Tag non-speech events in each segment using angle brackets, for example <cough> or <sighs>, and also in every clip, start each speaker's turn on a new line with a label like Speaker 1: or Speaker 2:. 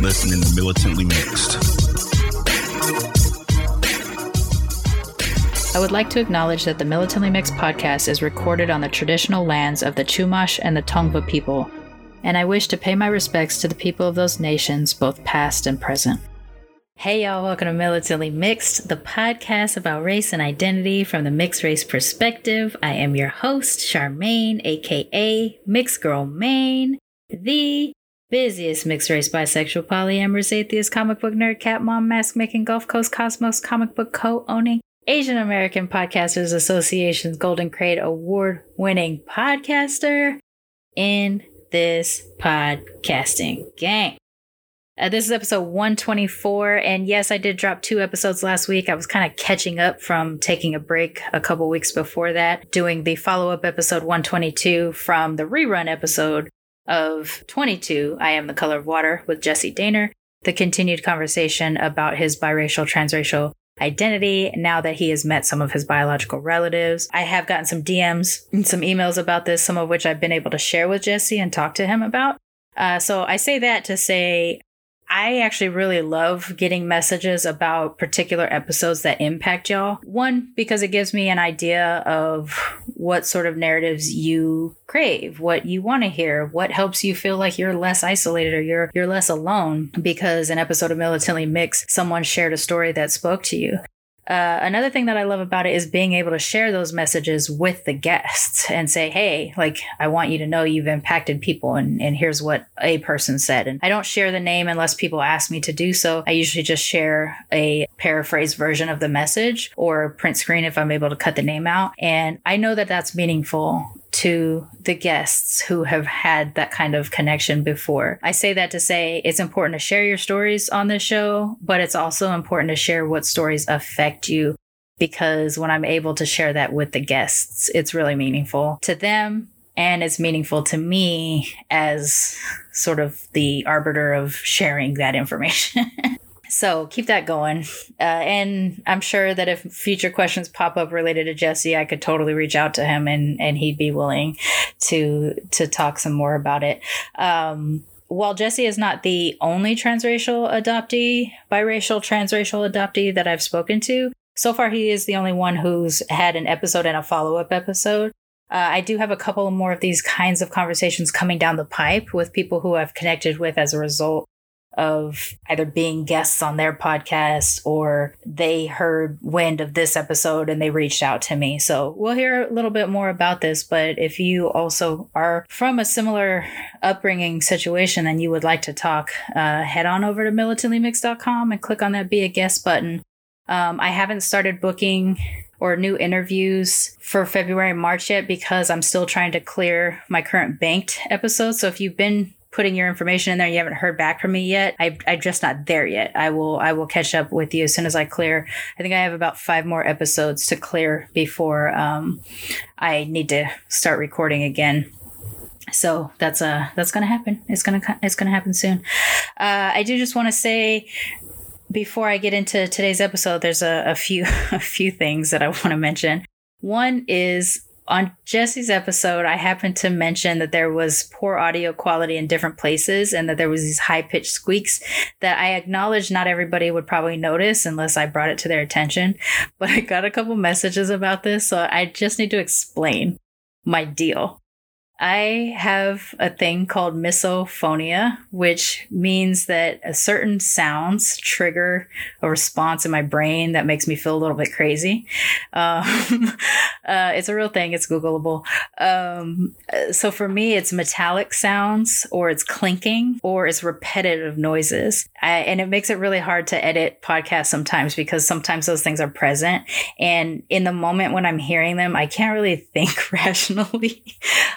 Speaker 1: listening to Militantly Mixed.
Speaker 2: I would like to acknowledge that the Militantly Mixed podcast is recorded on the traditional lands of the Chumash and the Tongva people, and I wish to pay my respects to the people of those nations, both past and present. Hey, y'all, welcome to Militantly Mixed, the podcast about race and identity from the mixed race perspective. I am your host, Charmaine, aka Mixed Girl Maine, the busiest mixed race, bisexual, polyamorous, atheist, comic book nerd, cat mom, mask making, Gulf Coast Cosmos comic book co owning, Asian American Podcasters Association's Golden Crate award winning podcaster in this podcasting gang. Uh, this is episode 124. And yes, I did drop two episodes last week. I was kind of catching up from taking a break a couple weeks before that, doing the follow up episode 122 from the rerun episode of 22, I Am the Color of Water with Jesse Daner, the continued conversation about his biracial, transracial identity now that he has met some of his biological relatives. I have gotten some DMs and some emails about this, some of which I've been able to share with Jesse and talk to him about. Uh, so I say that to say I actually really love getting messages about particular episodes that impact y'all. One, because it gives me an idea of what sort of narratives you crave, what you want to hear, what helps you feel like you're less isolated or you're you're less alone because an episode of Militantly Mixed someone shared a story that spoke to you. Uh, another thing that I love about it is being able to share those messages with the guests and say, hey, like, I want you to know you've impacted people, and, and here's what a person said. And I don't share the name unless people ask me to do so. I usually just share a paraphrased version of the message or print screen if I'm able to cut the name out. And I know that that's meaningful to the guests who have had that kind of connection before. I say that to say it's important to share your stories on this show, but it's also important to share what stories affect you because when I'm able to share that with the guests, it's really meaningful to them and it's meaningful to me as sort of the arbiter of sharing that information. <laughs> So keep that going. Uh, and I'm sure that if future questions pop up related to Jesse, I could totally reach out to him and, and he'd be willing to to talk some more about it. Um, while Jesse is not the only transracial adoptee, biracial transracial adoptee that I've spoken to, so far he is the only one who's had an episode and a follow up episode. Uh, I do have a couple more of these kinds of conversations coming down the pipe with people who I've connected with as a result of either being guests on their podcast or they heard wind of this episode and they reached out to me. So we'll hear a little bit more about this. But if you also are from a similar upbringing situation and you would like to talk, uh, head on over to militantlymix.com and click on that be a guest button. Um, I haven't started booking or new interviews for February and March yet because I'm still trying to clear my current banked episodes. So if you've been putting your information in there. You haven't heard back from me yet. I, i'm just not there yet. I will i will catch up with you as soon as i clear. I think i have about five more episodes to clear before um, i need to start recording again. So that's uh that's gonna happen. It's gonna it's gonna happen soon. Uh, i do just want to say before i get into today's episode there's a, a few <laughs> a few things that i want to mention. One is on Jesse's episode, I happened to mention that there was poor audio quality in different places and that there was these high pitched squeaks that I acknowledge not everybody would probably notice unless I brought it to their attention. But I got a couple messages about this, so I just need to explain my deal. I have a thing called misophonia, which means that certain sounds trigger a response in my brain that makes me feel a little bit crazy. Um, <laughs> uh, it's a real thing, it's Googleable. Um, so for me, it's metallic sounds, or it's clinking, or it's repetitive noises. I, and it makes it really hard to edit podcasts sometimes because sometimes those things are present. And in the moment when I'm hearing them, I can't really <laughs> think <laughs> rationally.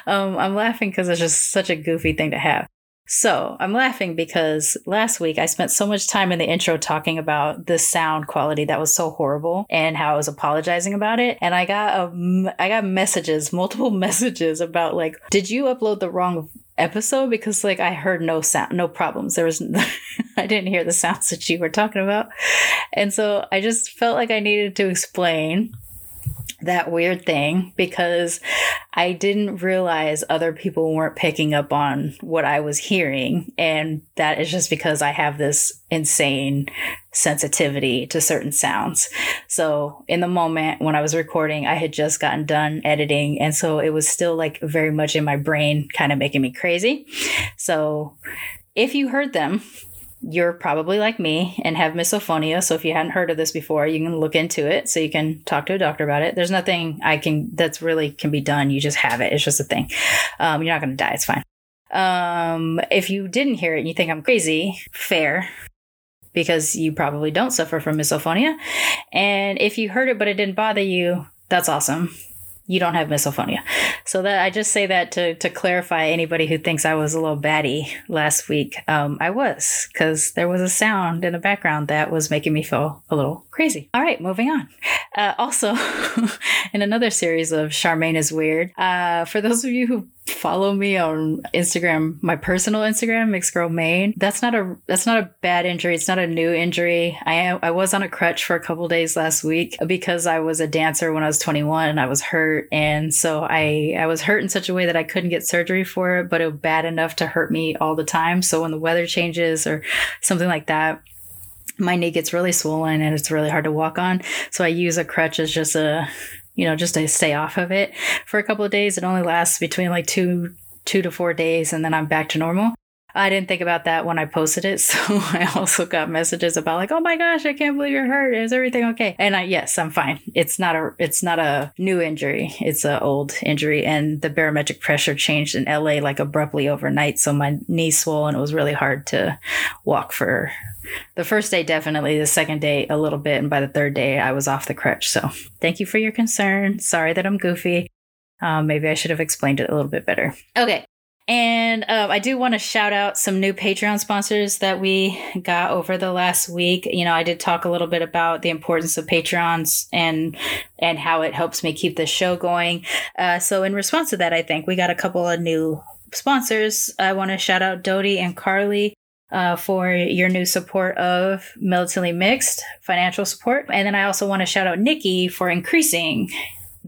Speaker 2: Um, Um, I'm laughing because it's just such a goofy thing to have. So I'm laughing because last week I spent so much time in the intro talking about the sound quality that was so horrible and how I was apologizing about it. And I got a, I got messages, multiple <laughs> messages about like, did you upload the wrong episode? Because like I heard no sound, no problems. There was, <laughs> I didn't hear the sounds that you were talking about. And so I just felt like I needed to explain that weird thing because I didn't realize other people weren't picking up on what I was hearing. And that is just because I have this insane sensitivity to certain sounds. So, in the moment when I was recording, I had just gotten done editing. And so it was still like very much in my brain, kind of making me crazy. So, if you heard them, you're probably like me and have misophonia. So if you hadn't heard of this before, you can look into it so you can talk to a doctor about it. There's nothing I can that's really can be done. You just have it. It's just a thing. Um, you're not going to die. It's fine. Um, if you didn't hear it and you think I'm crazy, fair. Because you probably don't suffer from misophonia. And if you heard it but it didn't bother you, that's awesome you don't have misophonia. So that I just say that to to clarify anybody who thinks I was a little batty last week. Um, I was because there was a sound in the background that was making me feel a little crazy. All right, moving on. Uh, also, <laughs> in another series of Charmaine is weird. Uh, for those of you who follow me on Instagram, my personal Instagram, Mixed Girl Maine. That's not a that's not a bad injury. It's not a new injury. I am I was on a crutch for a couple days last week because I was a dancer when I was 21 and I was hurt, and so I I was hurt in such a way that I couldn't get surgery for it, but it was bad enough to hurt me all the time. So when the weather changes or something like that my knee gets really swollen and it's really hard to walk on. So I use a crutch as just a you know, just to stay off of it for a couple of days. It only lasts between like two, two to four days, and then I'm back to normal. I didn't think about that when I posted it. <laughs> So I also got messages about like, oh my gosh, I can't believe you're hurt. Is everything okay? And I, yes, I'm fine. It's not a, it's not a new injury. It's an old injury. And the barometric pressure changed in LA like abruptly overnight. So my knee swollen. It was really hard to walk for the first day, definitely. The second day, a little bit. And by the third day, I was off the crutch. So thank you for your concern. Sorry that I'm goofy. Um, maybe I should have explained it a little bit better. Okay. And uh, I do want to shout out some new Patreon sponsors that we got over the last week. You know, I did talk a little bit about the importance of Patreons and and how it helps me keep the show going. Uh, so in response to that, I think we got a couple of new sponsors. I want to shout out Dodie and Carly uh, for your new support of Militantly Mixed financial support. And then I also want to shout out Nikki for increasing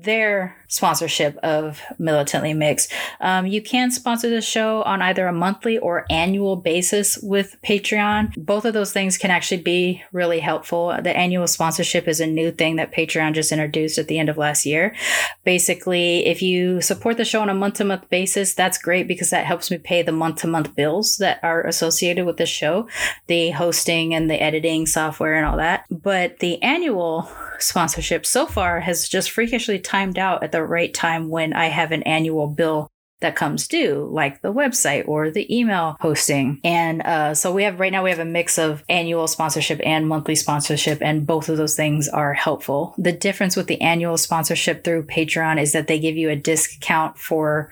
Speaker 2: their sponsorship of Militantly Mixed. Um, you can sponsor the show on either a monthly or annual basis with Patreon. Both of those things can actually be really helpful. The annual sponsorship is a new thing that Patreon just introduced at the end of last year. Basically, if you support the show on a month to month basis, that's great because that helps me pay the month to month bills that are associated with the show, the hosting and the editing software and all that. But the annual sponsorship so far has just freakishly timed out at the right time when I have an annual bill that comes due, like the website or the email hosting. And uh, so we have right now we have a mix of annual sponsorship and monthly sponsorship, and both of those things are helpful. The difference with the annual sponsorship through Patreon is that they give you a discount for,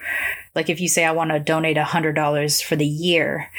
Speaker 2: like, if you say I want to donate hundred dollars for the year,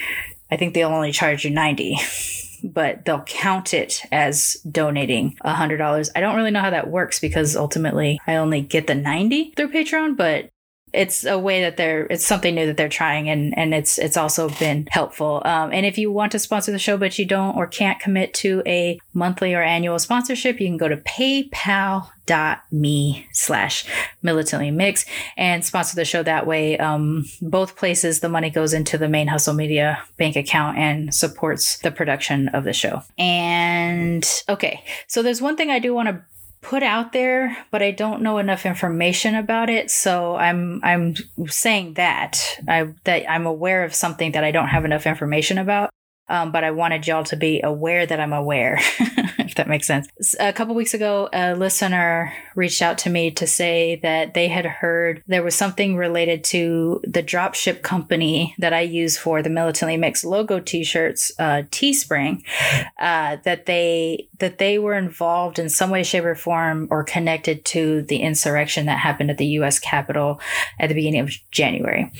Speaker 2: I think they'll only charge you ninety. <laughs> but they'll count it as donating a hundred dollars. I don't really know how that works because ultimately I only get the 90 through Patreon, but it's a way that they're it's something new that they're trying and and it's it's also been helpful. Um, and if you want to sponsor the show but you don't or can't commit to a monthly or annual sponsorship you can go to paypal dot me slash militantly mix and sponsor the show that way. Um, both places the money goes into the main hustle media bank account and supports the production of the show. And okay. So there's one thing i do want to put out there, but I don't know enough information about it. So I'm I'm saying that I that I'm aware of something that I don't have enough information about. Um, but I wanted y'all to be aware that I'm aware, <laughs> that makes sense. A couple weeks ago, a listener reached out to me to say that they had heard there was something related to the dropship company that I use for the Militantly Mixed logo T-shirts, uh, Teespring, uh, that they that they were involved in some way, shape, or form, or connected to the insurrection that happened at the U.S. Capitol at the beginning of January.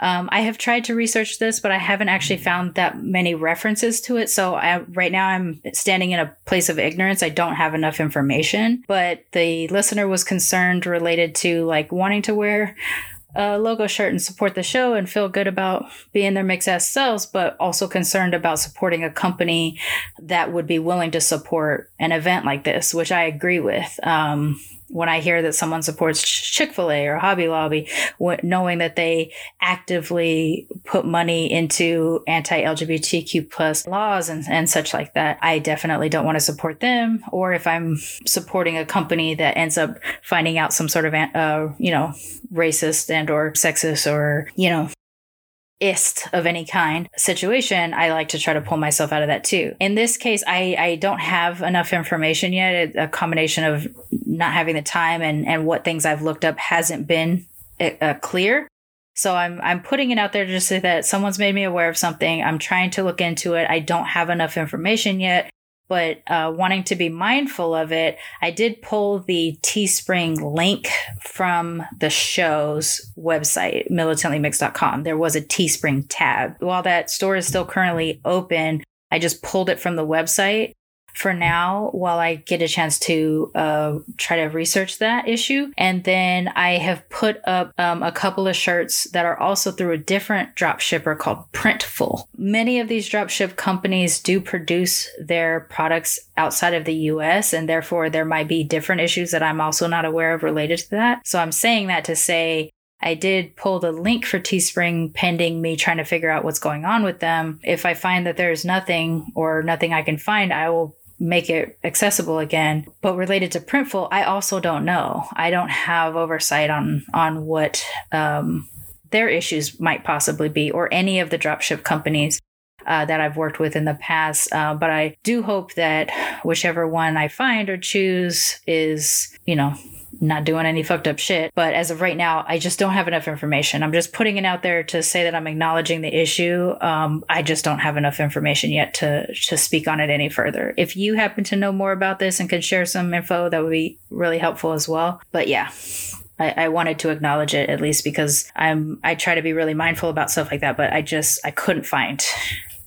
Speaker 2: Um, I have tried to research this, but I haven't actually found that many references to it. So I, right now, I'm standing in a place of ignorance. I don't have enough information. But the listener was concerned related to like wanting to wear a logo shirt and support the show and feel good about being their mix ass selves, but also concerned about supporting a company that would be willing to support an event like this, which I agree with. Um, when I hear that someone supports Chick fil A or Hobby Lobby, knowing that they actively put money into anti LGBTQ plus laws and, and such like that, I definitely don't want to support them. Or if I'm supporting a company that ends up finding out some sort of, uh, you know, racist and or sexist or, you know, ist of any kind situation, I like to try to pull myself out of that too. In this case, I, I don't have enough information yet. A combination of not having the time and, and what things I've looked up hasn't been uh, clear. So I'm I'm putting it out there just so that someone's made me aware of something. I'm trying to look into it. I don't have enough information yet but uh, wanting to be mindful of it, I did pull the Teespring link from the show's website, militantlymix.com. There was a Teespring tab. While that store is still currently open, I just pulled it from the website for now while I get a chance to uh, try to research that issue. And then I have put up um, a couple of shirts that are also through a different drop shipper called Printful. Many of these drop ship companies do produce their products outside of the US, and therefore there might be different issues that I'm also not aware of related to that. So I'm saying that to say I did pull the link for Teespring pending me trying to figure out what's going on with them. If I find that there's nothing or nothing I can find, I will make it accessible again. But related to Printful, I also don't know. I don't have oversight on on what um, their issues might possibly be, or any of the dropship companies. Uh, that I've worked with in the past. Uh, but I do hope that whichever one I find or choose is, you know, not doing any fucked up shit. But as of right now, I just don't have enough information. I'm just putting it out there to say that I'm acknowledging the issue. Um, I just don't have enough information yet to to speak on it any further. If you happen to know more about this and could share some info, that would be really helpful as well. But yeah. I, I wanted to acknowledge it at least because I'm I try to be really mindful about stuff like that, but I just I couldn't find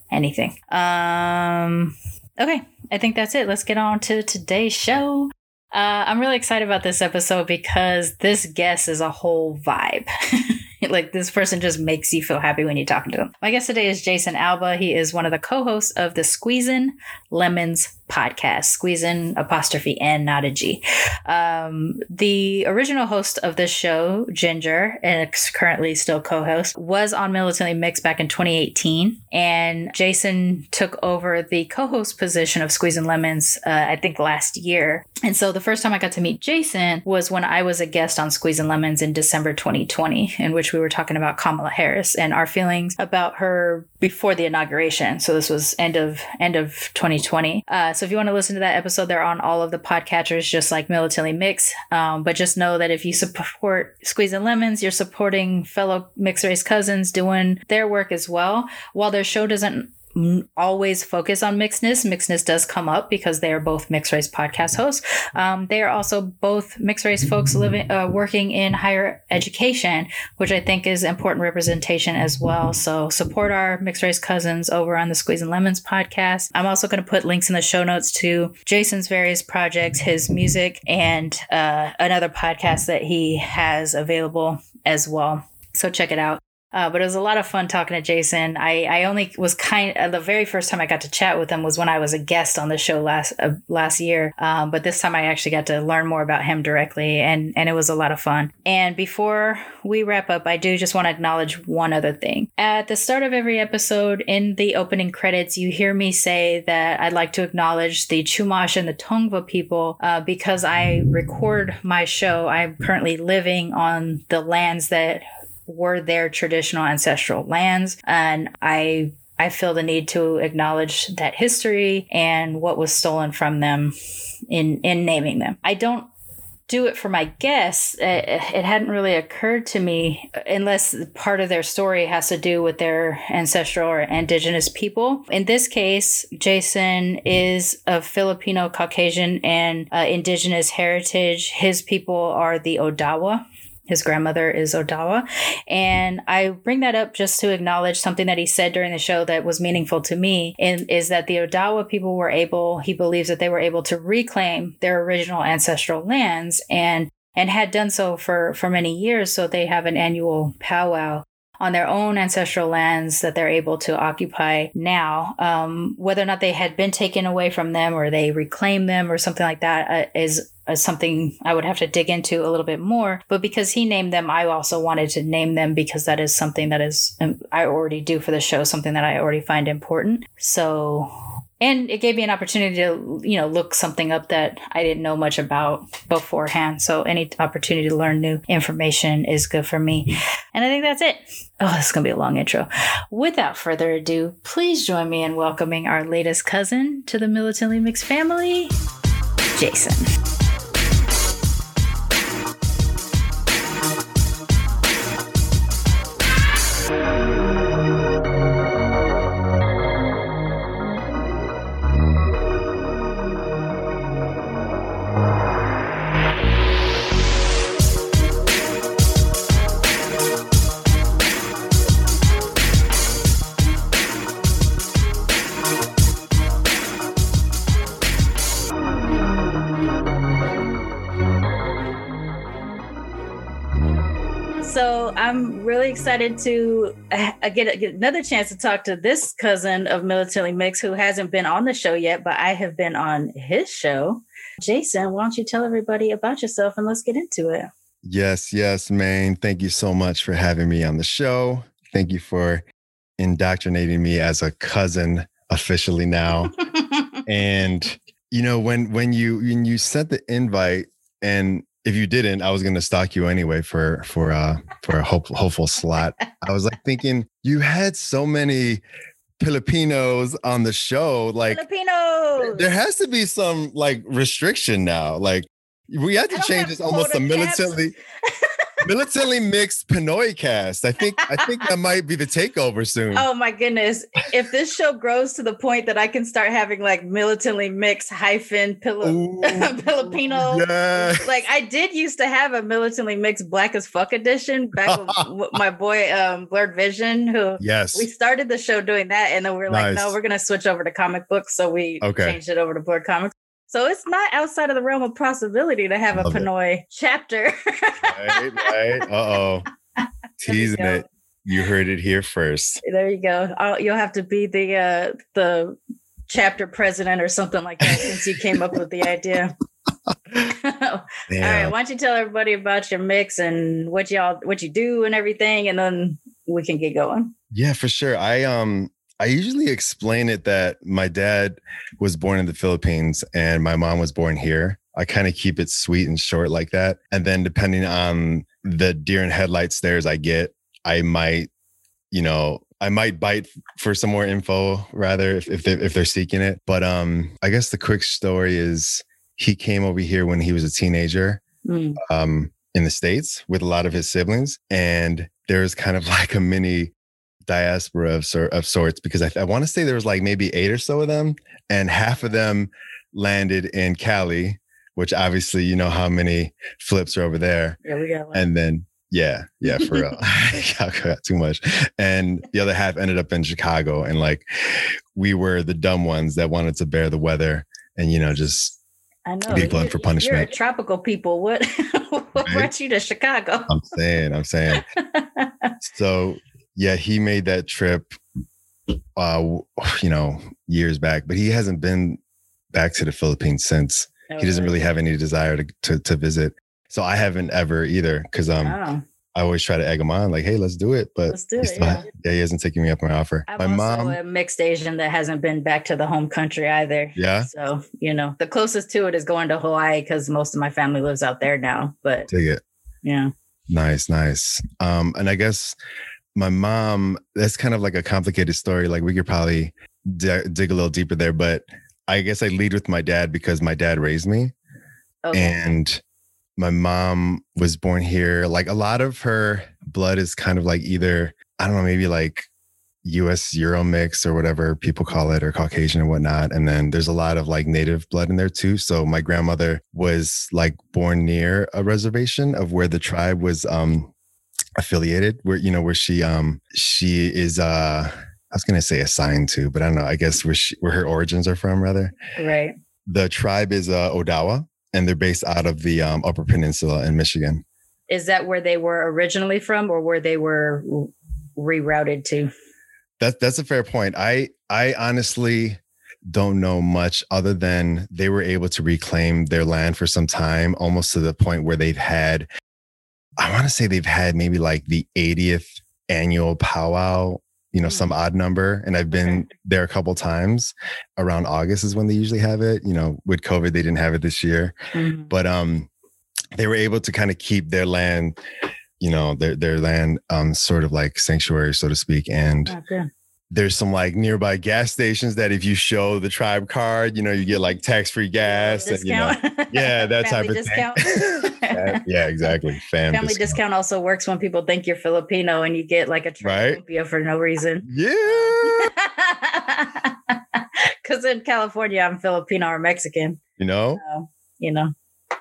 Speaker 2: anything. Um okay, I think that's it. Let's get on to today's show. Uh, I'm really excited about this episode because this guest is a whole vibe. <laughs> like this person just makes you feel happy when you're talking to them. My guest today is Jason Alba. He is one of the co-hosts of the Squeezin' Lemons podcast, squeezing apostrophe and not a G. Um, the original host of this show, Ginger, and currently still co-host, was on Militantly Mixed back in 2018, and Jason took over the co-host position of Squeezing Lemons, uh, I think last year. And so the first time I got to meet Jason was when I was a guest on Squeezing Lemons in December 2020, in which we were talking about Kamala Harris and our feelings about her before the inauguration. So this was end of end of 2020. Uh, so if you want to listen to that episode, they're on all of the podcatchers, just like Militantly Mixed. Um, but just know that if you support Squeezing Lemons, you're supporting fellow mixed race cousins doing their work as well. While their show doesn't always focus on mixedness. Mixedness does come up because they are both mixed race podcast hosts. Um, they are also both mixed race folks living, uh, working in higher education, which I think is important representation as well. So support our mixed race cousins over on the Squeezing Lemons podcast. I'm also going to put links in the show notes to Jason's various projects, his music, and uh, another podcast that he has available as well. So check it out. Uh, but it was a lot of fun talking to Jason. I, I only was kind uh, the very first time I got to chat with him was when I was a guest on the show last uh, last year. Um, but this time I actually got to learn more about him directly, and and it was a lot of fun. And before we wrap up, I do just want to acknowledge one other thing. At the start of every episode, in the opening credits, you hear me say that I'd like to acknowledge the Chumash and the Tongva people uh, because I record my show. I'm currently living on the lands that were their traditional ancestral lands. And I I feel the need to acknowledge that history and what was stolen from them in in naming them. I don't do it for my guests, it hadn't really occurred to me unless part of their story has to do with their ancestral or indigenous people. In this case, Jason is of Filipino, Caucasian, and uh, indigenous heritage. His people are the Odawa. His grandmother is Odawa. And I bring that up just to acknowledge something that he said during the show that was meaningful to me, and is that the Odawa people were able, he believes that they were able to reclaim their original ancestral lands and and had done so for, for many years. So they have an annual powwow on their own ancestral lands that they're able to occupy now. Um, whether or not they had been taken away from them or they reclaim them or something like that uh, is uh, something I would have to dig into a little bit more. But because he named them, I also wanted to name them because that is something that is um, I already do for the show, something that I already find important. So and it gave me an opportunity to you know look something up that i didn't know much about beforehand. So any opportunity to learn new information is good for me. And i think that's it. Oh this is going to be a long intro. Without further ado please join me in welcoming our latest cousin to the militantly mixed family jason I'm really excited to uh, get, get, another chance to talk to this cousin of Militantly Mixed who hasn't been on the show yet, but I have been on his show. Jason, why don't you tell everybody about yourself and let's get into it?
Speaker 3: Yes, yes, man. Thank you so much for having me on the show. Thank you for indoctrinating me as a cousin officially now. <laughs> and you know, when when you when you sent the invite and if you didn't, I was gonna stalk you anyway for for uh for a hope, hopeful slot. I was like thinking you had so many Filipinos on the show. Like
Speaker 2: Filipinos,
Speaker 3: there has to be some like restriction now. Like we had to change this almost a militantly <laughs> militantly mixed Pinoy cast. I think I think that might be the takeover soon.
Speaker 2: Oh my goodness! If this show grows to the point that I can start having like militantly mixed hyphen Pil- <laughs> Filipino, yes. like I did used to have a militantly mixed Black as Fuck edition back with <laughs> my boy um, Blurred Vision, who
Speaker 3: yes
Speaker 2: we started the show doing that, and then we are like, nice. no, we're gonna switch over to comic books, so we okay. changed it over to Blurred Comics. So it's not outside of the realm of possibility to have a Love Pinoy it. chapter.
Speaker 3: right, right. <laughs> Uh oh. Teasing it. You heard it here first.
Speaker 2: There you go. I'll, you'll have to be the uh, the chapter president or something like that since you came up with the idea. <laughs> All right, why don't you tell everybody about your mix and what y'all what you do and everything, and then we can get going.
Speaker 3: Yeah, for sure. I um I usually explain it that my dad was born in the Philippines and my mom was born here. I kind of keep it sweet and short like that. And then depending on the deer and headlight stares I get, I might, you know, I might bite for some more info rather if if, they, if they're seeking it. But um, I guess the quick story is he came over here when he was a teenager. Mm. Um, in the states with a lot of his siblings and there's kind of <laughs> like a mini diaspora of, sort of sorts because I, I want to say there was like maybe eight or so of them, and half of them landed in Cali, which obviously you know how many flips are over there.
Speaker 2: Yeah, we got one.
Speaker 3: And then yeah, yeah, for real. <laughs> <laughs> I got too much. And the other half ended up in Chicago, and like we were the dumb ones that wanted to bear the weather and you know just I know. Be blunt for punishment. You're
Speaker 2: tropical people. What <laughs> what right? brought you to Chicago?
Speaker 3: I'm saying, I'm saying. so yeah, he made that trip, uh, you know, years back, but he hasn't been back to the Philippines since. Oh, he doesn't really have any desire to, to, to visit. So I haven't ever either because um oh. I always try to egg him on, like, hey, let's do it. But let's do it, yeah. yeah. he hasn't taken me up on my offer.
Speaker 2: I'm
Speaker 3: my
Speaker 2: mom, a mixed Asian that hasn't been back to the home country either.
Speaker 3: Yeah.
Speaker 2: So you know, the closest to it is going to Hawaii because most of my family lives out there now. But
Speaker 3: take it.
Speaker 2: Yeah.
Speaker 3: Nice, nice. Um, and I guess my mom, that's kind of like a complicated story. Like we could probably d- dig a little deeper there, but I guess I lead with my dad because my dad raised me.
Speaker 2: Okay.
Speaker 3: And my mom was born here. Like a lot of her blood is kind of like either, I don't know, maybe like US Euro mix or whatever people call it, or Caucasian and whatnot. And then there's a lot of like native blood in there too. So my grandmother was like born near a reservation of where the tribe was um affiliated, where you know, where she um she is uh I was gonna say assigned to, but I don't know, I guess where she where her origins are from rather.
Speaker 2: right.
Speaker 3: The tribe is uh Odawa and they're based out of the um, upper peninsula in Michigan.
Speaker 2: Is that where they were originally from or where they were rerouted to?
Speaker 3: That's that's a fair point. I I honestly don't know much other than they were able to reclaim their land for some time, almost to the point where they've had, I want to say they've had maybe like the 80th annual powwow, you know,
Speaker 2: Mm.
Speaker 3: some odd number. And I've been there a couple times around August is when they usually have it. You know, with COVID, they didn't have it this year.
Speaker 2: Mhm.
Speaker 3: but um they were able to kind of keep their land you know their their land um sort of like sanctuary so to speak and
Speaker 2: Okay.
Speaker 3: There's some like nearby gas stations that if you show the tribe card you know you get like tax-free gas and, you know
Speaker 2: Discount. <laughs>
Speaker 3: yeah that type of
Speaker 2: discount. <laughs>
Speaker 3: thing <laughs> yeah, yeah, exactly Fam
Speaker 2: Family discount. also works when people think you're Filipino and you get like a
Speaker 3: Right.
Speaker 2: for no reason.
Speaker 3: yeah
Speaker 2: Because in California, I'm Filipino or Mexican.
Speaker 3: you know
Speaker 2: So, you know,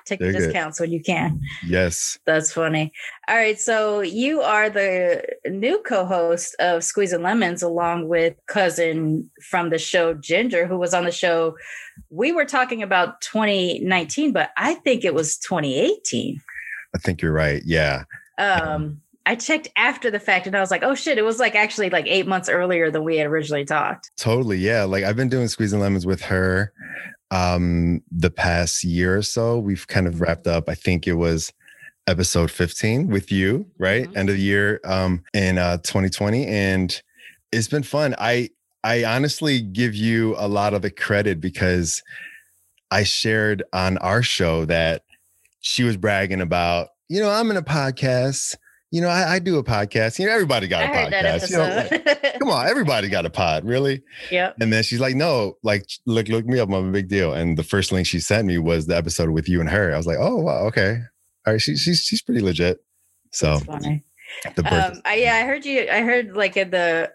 Speaker 2: take the
Speaker 3: good.
Speaker 2: discounts when you can.
Speaker 3: yes
Speaker 2: That's funny. All right. So you are the new co host of Squeezin' Lemons, along with cousin from the show Ginger, who was on the show. We were talking about 2019, but I think it was 2018.
Speaker 3: i think you're right yeah
Speaker 2: Um, I checked after the fact and I was like, oh shit, it was like actually like eight months earlier than we had originally talked.
Speaker 3: Totally. Yeah. Like I've been doing squeezing lemons with her um the past year or so. We've kind of wrapped up. I think it was episode 15 with you, right?
Speaker 2: Mhm.
Speaker 3: End of the year um in uh 2020 and it's been fun. I I honestly give you a lot of the credit because I shared on our show that she was bragging about, you know, I'm in a podcast. You know, I, I do a podcast. You know, everybody got a
Speaker 2: I that
Speaker 3: podcast. You know, like, <laughs> come on, everybody got a pod, really?
Speaker 2: Yeah.
Speaker 3: And then she's like, no, like look, look me up. I'm a big deal. And the first link she sent me was the episode with you and her. I was like, oh wow, okay. All right, she, she's she's pretty legit. So
Speaker 2: That's funny.
Speaker 3: the birth.
Speaker 2: Um, I, yeah, I heard you. I heard like at the,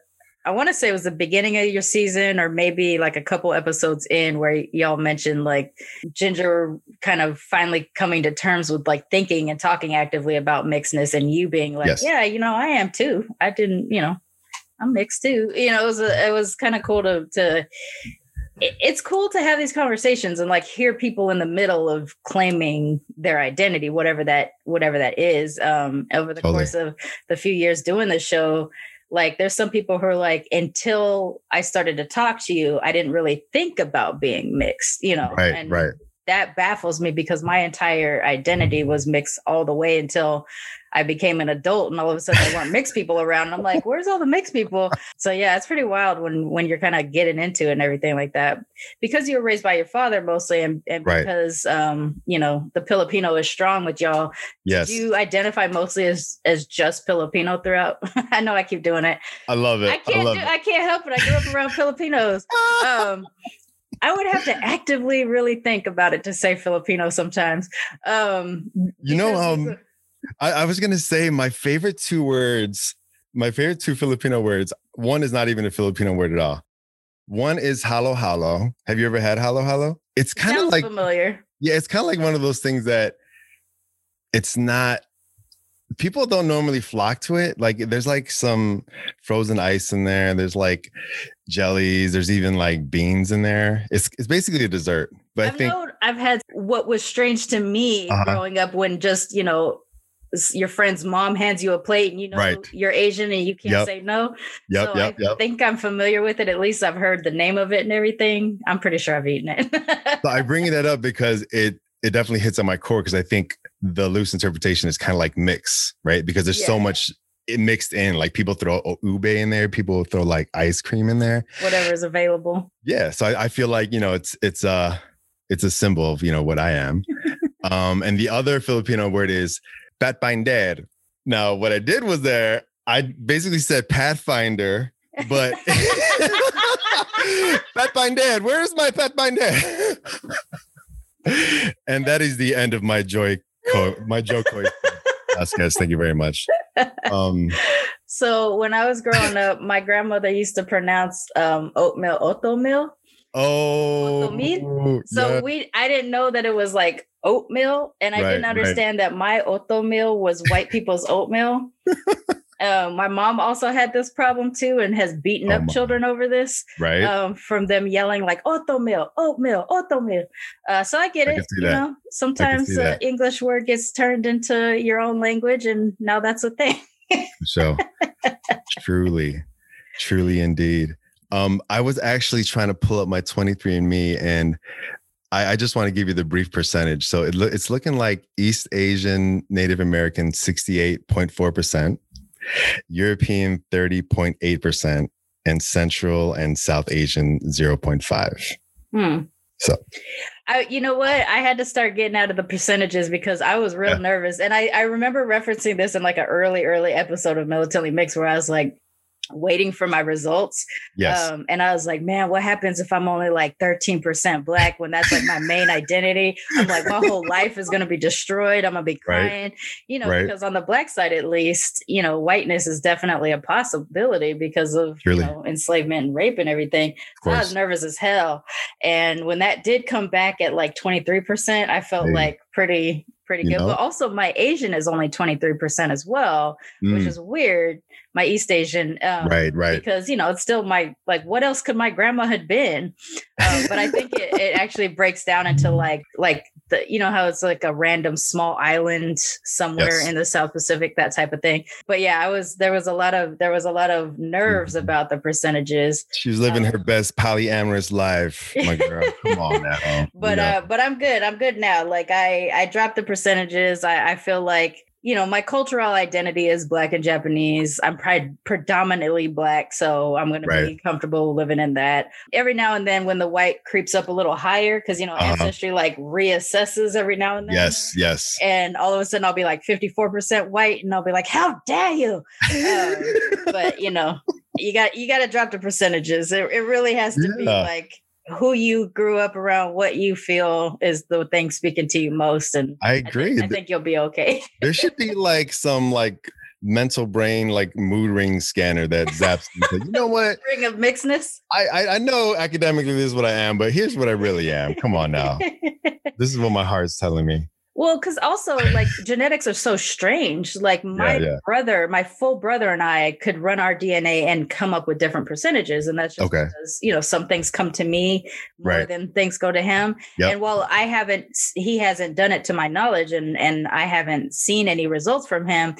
Speaker 2: I want to say it was the beginning of your season, or maybe like a couple episodes in, where y'all mentioned like Ginger kind of finally coming to terms with like thinking and talking actively about mixedness, and you being like,
Speaker 3: Yes.
Speaker 2: yeah, you know, I am too. I didn't, you know, I'm mixed too. You know, it was a, it was kind of cool to to. It's cool to have these conversations and like hear people in the middle of claiming their identity, whatever that whatever that is. Um, over the
Speaker 3: Totally.
Speaker 2: course of the few years doing the show like there's some people who are like until i started to talk to you i didn't really think about being mixed you know
Speaker 3: right,
Speaker 2: and
Speaker 3: right.
Speaker 2: That baffles me because my entire identity was mixed all the way until i became an adult and all of a sudden there weren't mixed people around and i'm like where's all the mixed people so yeah it's pretty wild when when you're kind of getting into it and everything like that because you were raised by your father mostly and, and
Speaker 3: Right.
Speaker 2: because um you know the filipino is strong with y'all
Speaker 3: Yes.
Speaker 2: do you identify mostly as as just Filipino throughout? <laughs> I know I keep doing it.
Speaker 3: I love it.
Speaker 2: I can't
Speaker 3: love
Speaker 2: do. I can't help it. I grew up around Filipinos. <laughs> Um, I would have to actively really think about it to say Filipino sometimes. Um,
Speaker 3: you know, um,
Speaker 2: it's
Speaker 3: I, I was gonna say my favorite two words, my favorite two Filipino words. One is not even a Filipino word at all. One is halo halo. Have you ever had halo halo? It's kind of like
Speaker 2: familiar.
Speaker 3: yeah, it's kind of like one of those things that it's not people don't normally flock to it. Like there's like some frozen ice in there, there's like jellies, there's even like beans in there. It's it's basically a dessert. But
Speaker 2: I've,
Speaker 3: I think
Speaker 2: known, I've had what was strange to me
Speaker 3: Uh-huh.
Speaker 2: growing up when just you know your friend's mom hands you a plate and you know
Speaker 3: Right.
Speaker 2: you're Asian and you can't
Speaker 3: Yep.
Speaker 2: say no.
Speaker 3: yep,
Speaker 2: so
Speaker 3: yep,
Speaker 2: I
Speaker 3: yep.
Speaker 2: think I'm familiar with it. At least I've heard the name of it and everything. I'm pretty sure I've eaten it.
Speaker 3: So I bring <laughs> that up because it it definitely hits on my core because I think the loose interpretation is kind of like mix, right? Because there's so much it mixed in. Like people throw ube in there, people throw like ice cream in there.
Speaker 2: Whatever is available.
Speaker 3: yeah so I, I feel like you know it's it's uh it's a symbol of you know what i am <laughs> um and the other filipino word is batbinder. now what i did was there I basically said Pathfinder, but <laughs> <laughs> Pathfinder, where's my Pathfinder? and that is the end of my joy, co- my joke. guys, thank you very much. Um,
Speaker 2: so when I was growing <laughs> up, my grandmother used to pronounce um, oatmeal oatmeal.
Speaker 3: Oh,
Speaker 2: oatmeal. So yeah. we, I didn't know that it was like oatmeal, and I right, didn't understand right. that my oatmeal was white people's oatmeal. <laughs> Uh, my mom also had this problem too and has beaten oh up children over this.
Speaker 3: Right.
Speaker 2: Um, from them yelling like oatmeal, oatmeal, oatmeal. Uh, so I get I it. You that. know, sometimes the English word gets turned into your own language, and now that's a thing.
Speaker 3: so truly, truly indeed. Um, I was actually trying to pull up my 23andMe and I, I just want to give you the brief percentage. So it lo- it's looking like East Asian Native American 68.4%, European 30.8%, and Central and South Asian 0.5. Hmm. So,
Speaker 2: I, you know what? I had to start getting out of the percentages because I was real yeah. nervous. And I, I remember referencing this in like an early, early episode of Militantly Mixed where I was like, waiting for my results.
Speaker 3: Yes.
Speaker 2: Um, and I was like, man, what happens if I'm only like 13% black when that's like my main identity? I'm like, my whole life is going to be destroyed. I'm going to be crying, right. you know, right. because on the black side, at least, you know, whiteness is definitely a possibility because of, you know, enslavement and rape and everything. So I was nervous as hell. And when that did come back at like 23%, I felt hey. like pretty, pretty you good. Know? But also my Asian is only 23% as well, mm. which is weird my East Asian.
Speaker 3: Um, right, right.
Speaker 2: Because, you know, it's still my, like, what else could my grandma had been? Um, but I think it, it actually breaks down into like, like the, you know, how it's like a random small island somewhere yes. in the South Pacific, that type of thing. But yeah, I was, there was a lot of, there was a lot of nerves mm-hmm. about the percentages.
Speaker 3: She's living um, her best polyamorous life. My girl, <laughs> come on now.
Speaker 2: But, uh, but I'm good. I'm good now. Like I, I dropped the percentages. I, I feel like you know, my cultural identity is black and Japanese. I'm predominantly black, so I'm going right. to be comfortable living in that. Every now and then, when the white creeps up a little higher, because you know, uh-huh. ancestry like reassesses every now and then.
Speaker 3: Yes, yes.
Speaker 2: And all of a sudden, I'll be like 54% white, and I'll be like, "How dare you!" Um, but you know, you got you got to drop the percentages. It, it really has to yeah. be like who you grew up around, what you feel is the thing speaking to you most. And
Speaker 3: I agree.
Speaker 2: I think, I think you'll be okay. <laughs>
Speaker 3: there should be like some like mental brain like mood ring scanner that zaps you. you know what?
Speaker 2: Ring of mixedness.
Speaker 3: I, I, I know academically this is what I am, but here's what I really am. Come on now. <laughs> this is what my heart's telling me.
Speaker 2: Well, because also like genetics are so strange. Like my yeah, yeah. brother, my full brother and I could run our DNA and come up with different percentages. And that's just okay. because, you know, some things come to me more right. than things go to him. Yep. And while I haven't, he hasn't done it to my knowledge and, and I haven't seen any results from him,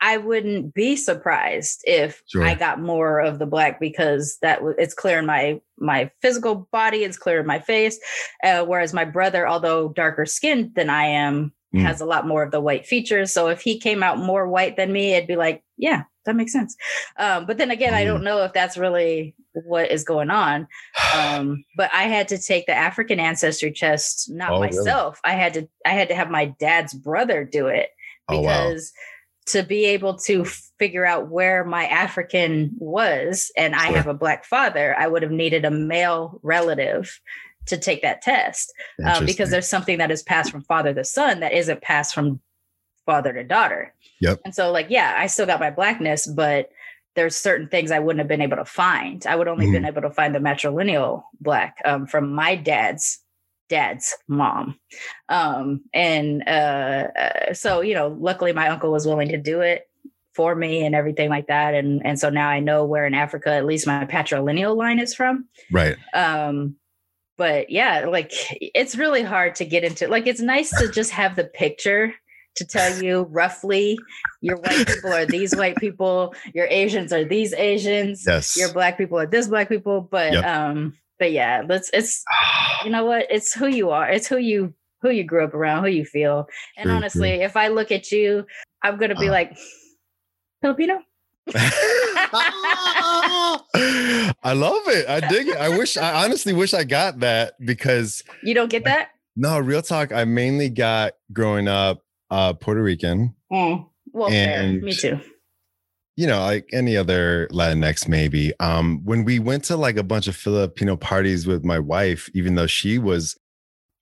Speaker 2: I wouldn't be surprised if sure. I got more of the black because that w- it's clear in my my physical body, it's clear in my face. Uh, whereas my brother, although darker skinned than I am, mm. has a lot more of the white features. So if he came out more white than me, it'd be like, yeah, that makes sense. Um, but then again, mm. I don't know if that's really what is going on. Um, <sighs> but I had to take the African ancestry test, not oh, myself. Really? I had to I had to have my dad's brother do it because. Oh, wow to be able to figure out where my African was, and I have a black father, I would have needed a male relative to take that test um, because there's something that is passed from father to son that isn't passed from father to daughter.
Speaker 3: Yep.
Speaker 2: And so, like, yeah, I still got my blackness, but there's certain things I wouldn't have been able to find. I would only mm. been able to find the matrilineal black um, from my dad's dad's mom. Um, and uh, uh, so, you know, luckily my uncle was willing to do it for me and everything like that. And and so now I know where in Africa at least my patrilineal line is from.
Speaker 3: Right.
Speaker 2: Um, but yeah, like it's really hard to get into. Like it's nice to just have the picture to tell you roughly your white people are these white people, your Asians are these Asians,
Speaker 3: yes.
Speaker 2: your black people are this black people. But yep. um, but yeah, let's it's <sighs> you know what? It's who you are. It's who you who you grew up around, who you feel. And true, honestly, true. if I look at you, I'm gonna be uh. like Filipino. <laughs> <laughs>
Speaker 3: I love it. I dig it. I wish I honestly wish I got that because
Speaker 2: you don't get that?
Speaker 3: No, real talk. I mainly got growing up uh Puerto Rican.
Speaker 2: Mm. Well, and, fair. me too
Speaker 3: you know, like any other Latinx, maybe. Um, when we went to like a bunch of Filipino parties with my wife, even though she was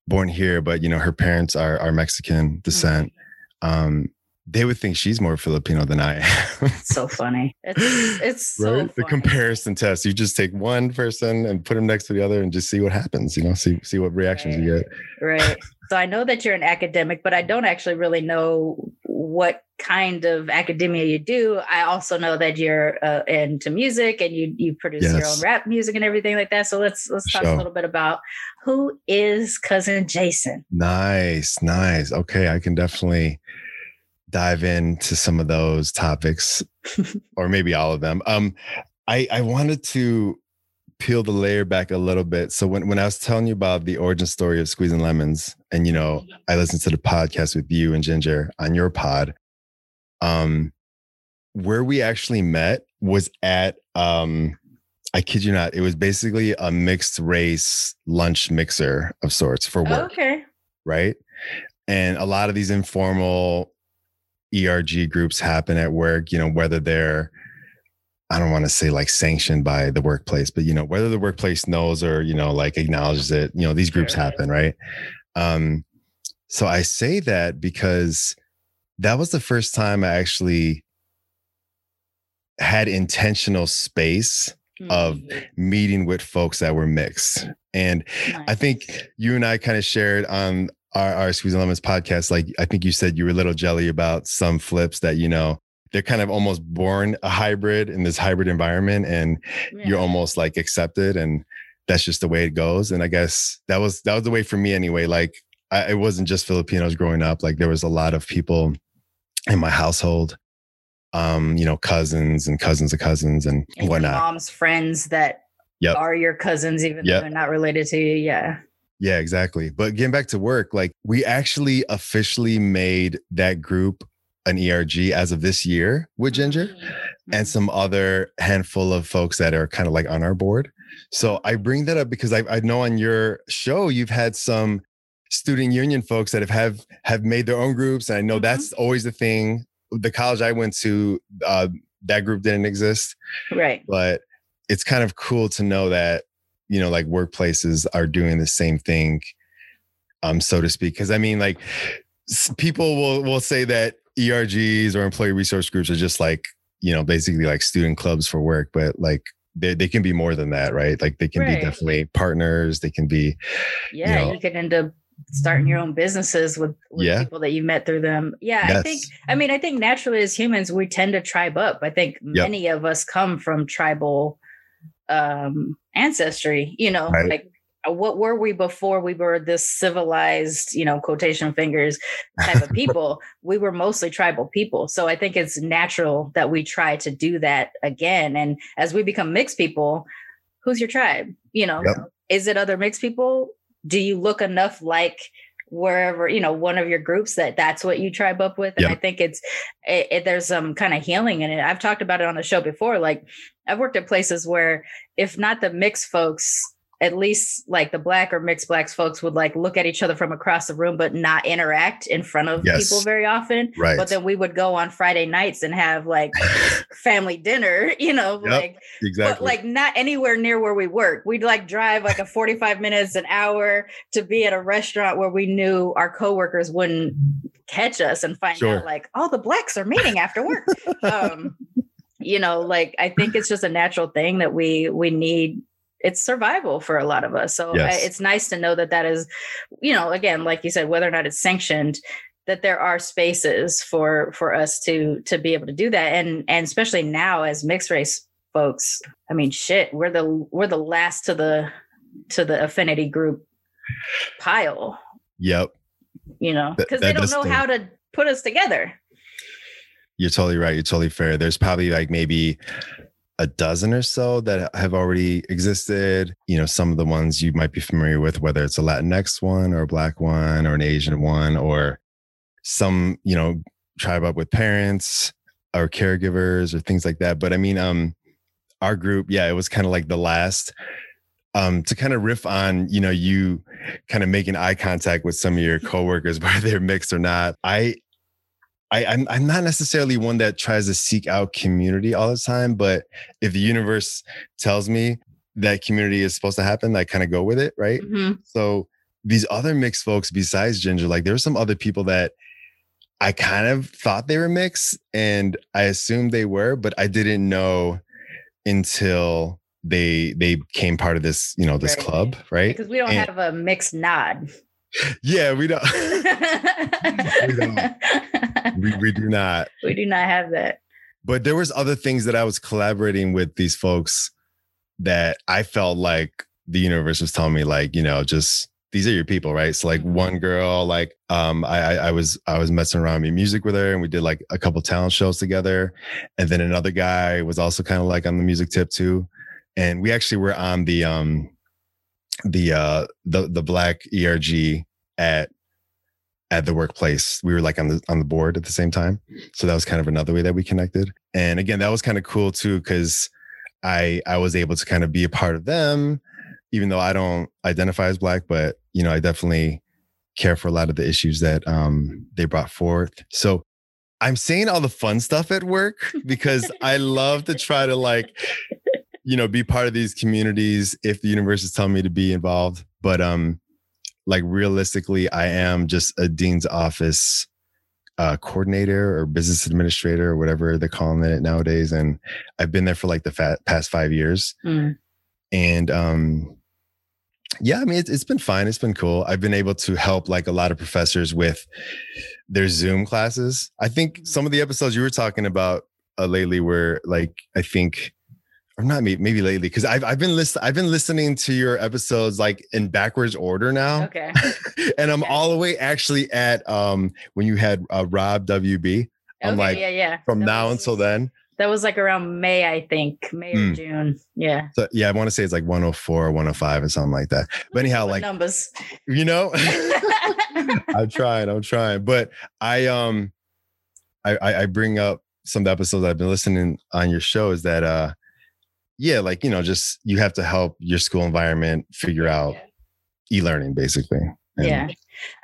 Speaker 3: born here, but you know, her parents are are Mexican descent. Um, they would think she's more Filipino than I am.
Speaker 2: so funny. It's it's <laughs> so
Speaker 3: right.
Speaker 2: funny.
Speaker 3: The comparison test. You just take one person and put them next to the other and just see what happens. You know, see see what reactions you get.
Speaker 2: Right. So I know that you're an academic, but I don't actually really know what kind of academia you do. I also know that you're uh, into music and you you produce your own rap music and everything like that. So let's let's talk a little bit about who is cousin Jason.
Speaker 3: Nice, nice. Okay, I can definitely dive into some of those topics, <laughs> or maybe all of them. Um, I I wanted to peel the layer back a little bit. So when when I was telling you about the origin story of Squeezin' Lemons, and you know, I listened to the podcast with you and Ginger on your pod. Um, where we actually met was at um I kid you not, it was basically a mixed race lunch mixer of sorts for work
Speaker 2: Okay.
Speaker 3: right? And a lot of these informal ERG groups happen at work, you know, whether they're, I don't want to say like sanctioned by the workplace, but, you know, whether the workplace knows or, you know, like acknowledges it, you know, these groups happen, right? Um, so I say that because that was the first time I actually had intentional space of meeting with folks that were mixed. And I think you and I kind of shared on our, our Squeezin' Lemons podcast. Like, I think you said you were a little jelly about some flips that, you know, they're kind of almost born a hybrid in this hybrid environment and you're almost like accepted and that's just the way it goes. And I guess that was, that was the way for me anyway. Like, I, it wasn't just Filipinos growing up. Like, there was a lot of people in my household, um, you know, cousins and cousins of cousins and,
Speaker 2: and your
Speaker 3: whatnot.
Speaker 2: mom's friends that
Speaker 3: Yep.
Speaker 2: are your cousins, even
Speaker 3: Yep.
Speaker 2: though they're not related to you. Yeah.
Speaker 3: Yeah, exactly. But getting back to work, like we actually officially made that group an ERG as of this year with Ginger and some other handful of folks that are kind of like on our board. So I bring that up because I, I know on your show you've had some student union folks that have have, have made their own groups, and I know
Speaker 2: Mhm.
Speaker 3: that's always the thing. The college I went to, uh, that group didn't exist
Speaker 2: Right.
Speaker 3: but it's kind of cool to know that you know like workplaces are doing the same thing um so to speak because i mean like people will will say that ergs or employee resource groups are just like you know basically like student clubs for work but like they, they can be more than that right like they can
Speaker 2: Right.
Speaker 3: be definitely partners they can be
Speaker 2: Yeah.
Speaker 3: know.
Speaker 2: You could end up starting your own businesses with, with
Speaker 3: Yeah.
Speaker 2: people that you met through them. Yeah. I think, I mean, I think naturally as humans, we tend to tribe up. I think many of us come from tribal um ancestry, you know,
Speaker 3: Right.
Speaker 2: like Uh, what were we before we were this civilized, you know, quotation fingers type of <laughs> people? we were mostly tribal people. So I think it's natural that we try to do that again. And as we become mixed people, who's your tribe? You know,
Speaker 3: Yep.
Speaker 2: is it other mixed people? Do you look enough like wherever you know one of your groups that that's what you tribe up with and i think it's it, it, there's some kind of healing in it i've talked about it on the show before like i've worked at places where if not the mixed folks at least like the black or mixed blacks folks would like look at each other from across the room but not interact in front of
Speaker 3: Yes.
Speaker 2: people very often
Speaker 3: right
Speaker 2: but then we would go on friday nights and have like <laughs> family dinner you know
Speaker 3: Yep,
Speaker 2: like
Speaker 3: exactly
Speaker 2: but like not anywhere near where we work. We'd like drive like a 45 minutes, an hour to be at a restaurant where we knew our coworkers wouldn't catch us and find
Speaker 3: Sure.
Speaker 2: out like, oh, the blacks are meeting after work. <laughs> um, you know, like I think it's just a natural thing that we we need. It's survival for a lot of us. So
Speaker 3: Yes.
Speaker 2: It's nice to know that that is, you know, again, like you said, whether or not it's sanctioned, that there are spaces for for us to to be able to do that, and and especially now as mixed race folks i mean shit we're the we're the last to the to the affinity group pile
Speaker 3: yep
Speaker 2: you know because they don't know
Speaker 3: stink.
Speaker 2: how to put us together
Speaker 3: You're totally right. You're totally fair. There's probably like maybe a dozen or so that have already existed. You know, some of the ones you might be familiar with, whether it's a Latinx one or a Black one or an Asian one or some, you know, tribe up with parents or caregivers or things like that. But I mean, um, our group, yeah, it was kind of like the last. Um, to kind of riff on, you know, you kind of making eye contact with some of your coworkers, <laughs> whether they're mixed or not. I I, I'm I'm not necessarily one that tries to seek out community all the time, but if the universe tells me that community is supposed to happen, I kind of go with it, right?
Speaker 2: Mm-hmm.
Speaker 3: So these other mixed folks besides Ginger, like there were some other people that I kind of thought they were mixed and I assumed they were, but I didn't know until they they came part of this, you know, this
Speaker 2: Right.
Speaker 3: club, right?
Speaker 2: Because we don't
Speaker 3: And-
Speaker 2: have a mixed nod.
Speaker 3: Yeah, <laughs> we don't we, we do not.
Speaker 2: we do not have that.
Speaker 3: But there was other things that I was collaborating with these folks that I felt like the universe was telling me, like, you know, just these are your people, right? So like
Speaker 2: Mhm.
Speaker 3: one girl, like um, I, I I was I was messing around with music with her, and we did like a couple talent shows together. And then another guy was also kind of like on the music tip too, and we actually were on the um the uh the the black ERG at at the workplace. We were like on the on the board at the same time. So that was kind of another way that we connected. And again, that was kind of cool too, because I I was able to kind of be a part of them, even though I don't identify as black, but you know, I definitely care for a lot of the issues that um they brought forth. So I'm saying all the fun stuff at work because I love to try to like, you know, be part of these communities if the universe is telling me to be involved. But um, like realistically, I am just a dean's office uh, coordinator or business administrator or whatever they're calling it nowadays, and I've been there for like the fa- past five years.
Speaker 2: Mm.
Speaker 3: And um, yeah, I mean, it's, it's been fine. It's been cool. I've been able to help like a lot of professors with their Zoom classes. I think some of the episodes you were talking about uh, lately were like, I think, or not maybe, maybe lately, because I've I've been list I've been listening to your episodes like in backwards order now,
Speaker 2: Okay. <laughs>
Speaker 3: and I'm
Speaker 2: Okay.
Speaker 3: all the way actually at um when you had uh, Rob WB. I'm
Speaker 2: okay,
Speaker 3: like,
Speaker 2: yeah, yeah.
Speaker 3: From
Speaker 2: That
Speaker 3: now
Speaker 2: was-
Speaker 3: until then,
Speaker 2: That was like around May, I think. May or
Speaker 3: Mm.
Speaker 2: June. Yeah.
Speaker 3: so yeah, I want to say it's like 104 or 105 or something like that. But anyhow, like
Speaker 2: numbers.
Speaker 3: you know. <laughs> I'm trying. I'm trying. But I um I, I I bring up some of the episodes I've been listening on your show is that uh yeah, like you know, just you have to help your school environment figure out e-learning basically. And-
Speaker 2: yeah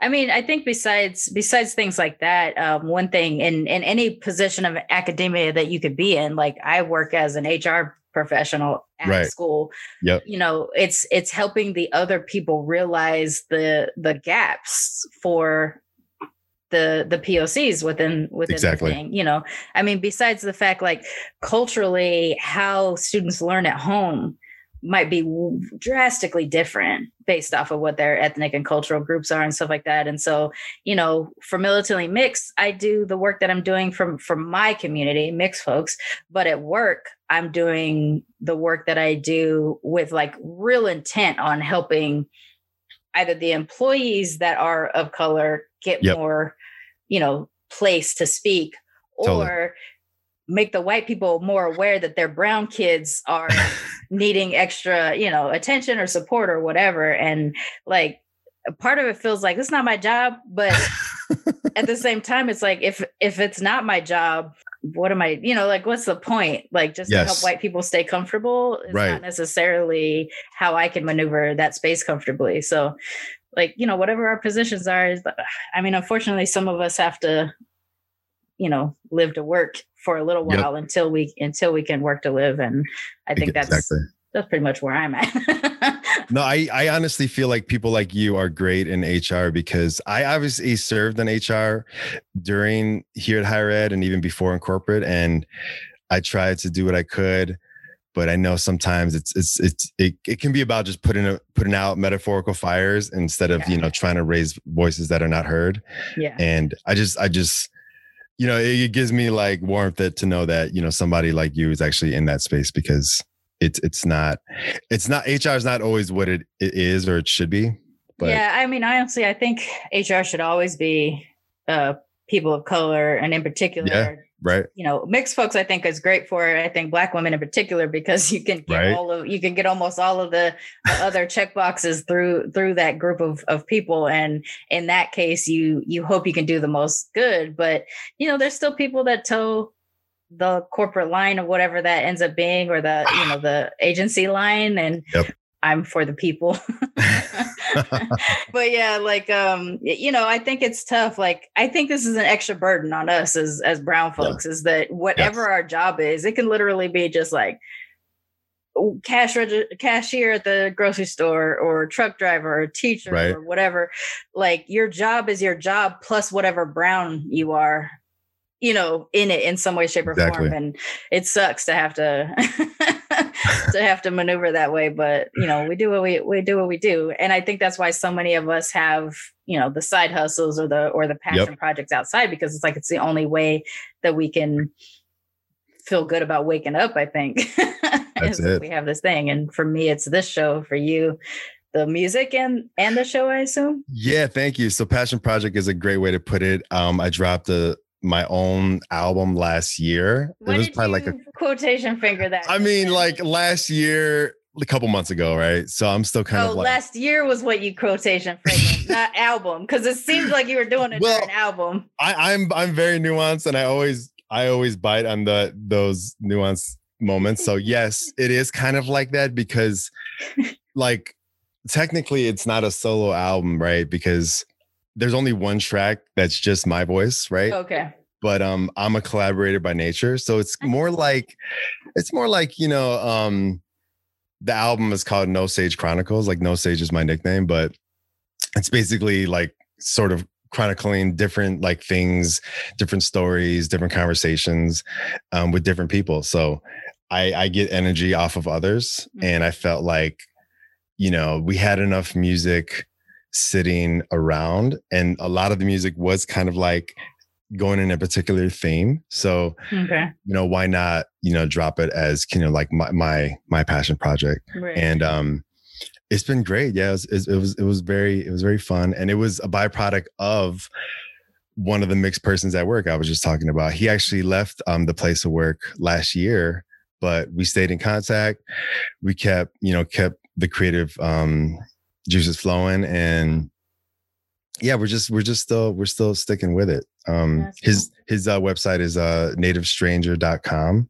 Speaker 2: i mean i think besides besides things like that um, one thing in in any position of academia that you could be in like i work as an hr professional at
Speaker 3: Right.
Speaker 2: school
Speaker 3: Yep.
Speaker 2: you know it's it's helping the other people realize the the gaps for the the pocs within within
Speaker 3: Exactly.
Speaker 2: the thing you know i mean besides the fact like culturally how students learn at home might be drastically different based off of what their ethnic and cultural groups are and stuff like that. And so, you know, for militantly mixed, I do the work that I'm doing from from my community, mixed folks, but at work, I'm doing the work that I do with like real intent on helping either the employees that are of color get
Speaker 3: Yep.
Speaker 2: more, you know, place to speak or
Speaker 3: Totally.
Speaker 2: make the white people more aware that their brown kids are <laughs> needing extra, you know, attention or support or whatever. And like part of it feels like it's not my job, but <laughs> at the same time, it's like if if it's not my job, what am I, you know, like what's the point? Like just to help white people stay comfortable is
Speaker 3: Right.
Speaker 2: not necessarily how I can maneuver that space comfortably. So like, you know, whatever our positions are, is I mean, unfortunately, some of us have to, you know, live to work for a little
Speaker 3: Yep.
Speaker 2: while until we until we can work to live. And I think that's
Speaker 3: exactly.
Speaker 2: that's pretty much where I'm at. <laughs>
Speaker 3: No, I, I honestly feel like people like you are great in HR because I obviously served in HR during here at higher ed and even before in corporate. And I tried to do what I could, but I know sometimes it's it's it's it, it can be about just putting a, putting out metaphorical fires instead of you know trying to raise voices that are not heard.
Speaker 2: yeah.
Speaker 3: And I just I just you know it, it gives me like warmth that, to know that you know somebody like you is actually in that space because it's it's not it's not HR is not always what it, it is or it should be. But
Speaker 2: yeah, I mean, honestly, I think HR should always be uh, people of color, and in particular,
Speaker 3: right,
Speaker 2: you know, mixed folks. I think is great for. I think Black women in particular because you can get
Speaker 3: Right.
Speaker 2: all of you can get almost all of the, the other check boxes through through that group of of people, and in that case, you you hope you can do the most good. But you know, there's still people that toe the corporate line of whatever that ends up being, or the you know the agency line, and
Speaker 3: Yep.
Speaker 2: I'm for the people. <laughs> <laughs> but yeah, like um, you know, I think it's tough. Like I think this is an extra burden on us as as brown folks, yeah. is that whatever yes. our job is, it can literally be just like cash reg- cashier at the grocery store or truck driver or teacher right. or whatever like your job is your job plus whatever brown you are you know in it in some way shape or exactly. form and it sucks to have to <laughs> <laughs> to have to maneuver that way but you know we do what we we do what we do. And i think that's why so many of us have you know the side hustles or the or the passion yep. projects outside because it's like it's the only way that we can feel good about waking up i think. <laughs> That's it. we have this thing. And for me it's this show for you the music and and the show i assume?
Speaker 3: Yeah thank you. So passion project is a great way to put it. Um i dropped a my own album last year.
Speaker 2: When it was probably like a quotation finger that.
Speaker 3: I mean, like last year, a couple months ago, right? So I'm still kind
Speaker 2: oh,
Speaker 3: of like,
Speaker 2: last year was what you quotation finger, <laughs> not album, because it seems like you were doing it well, album.
Speaker 3: I, I'm I'm very nuanced, and I always I always bite on the those nuanced moments. So yes, <laughs> it is kind of like that because, <laughs> like, technically, it's not a solo album, right? Because there's only one track that's just my voice, right?
Speaker 2: Okay.
Speaker 3: But um I'm a collaborator by nature. So it's more like it's more like, you know, um the album is called No Sage Chronicles. Like No Sage is my nickname, but it's basically like sort of chronicling different like things, different stories, different conversations um, with different people. So I, I get energy off of others, mm-hmm. and I felt like, you know, we had enough music sitting around and a lot of the music was kind of like going in a particular theme. So okay. you know why not you know drop it as you know like my my, my passion project? Right. and um it's been great. Yeah it was, it was it was very it was very fun and it was a byproduct of one of the mixed persons at work i was just talking about. He actually left um the place of work last year but we stayed in contact. We kept you know kept the creative um juices flowing and yeah we're just we're just still we're still sticking with it. Um his his uh, website is uh nativestranger.com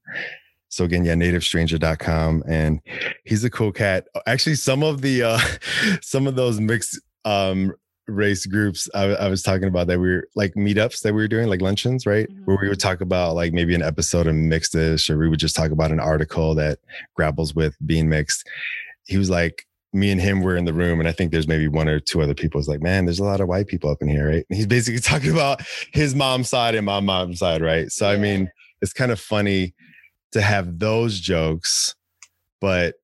Speaker 3: so again yeah nativestranger.com and he's a cool cat. Actually some of the uh <laughs> some of those mixed um race groups I, I, was talking about that we were like meetups that we were doing like luncheons right? Mm-hmm. where we would talk about like maybe an episode of mixed dish or we would just talk about an article that grapples with being mixed. He was like me and him were in the room, and I think there's maybe one or two other people. It's like, man, there's a lot of white people up in here, right? And he's basically <laughs> talking about his mom's side and my mom's side, right? So yeah. I mean, it's kind of funny to have those jokes, but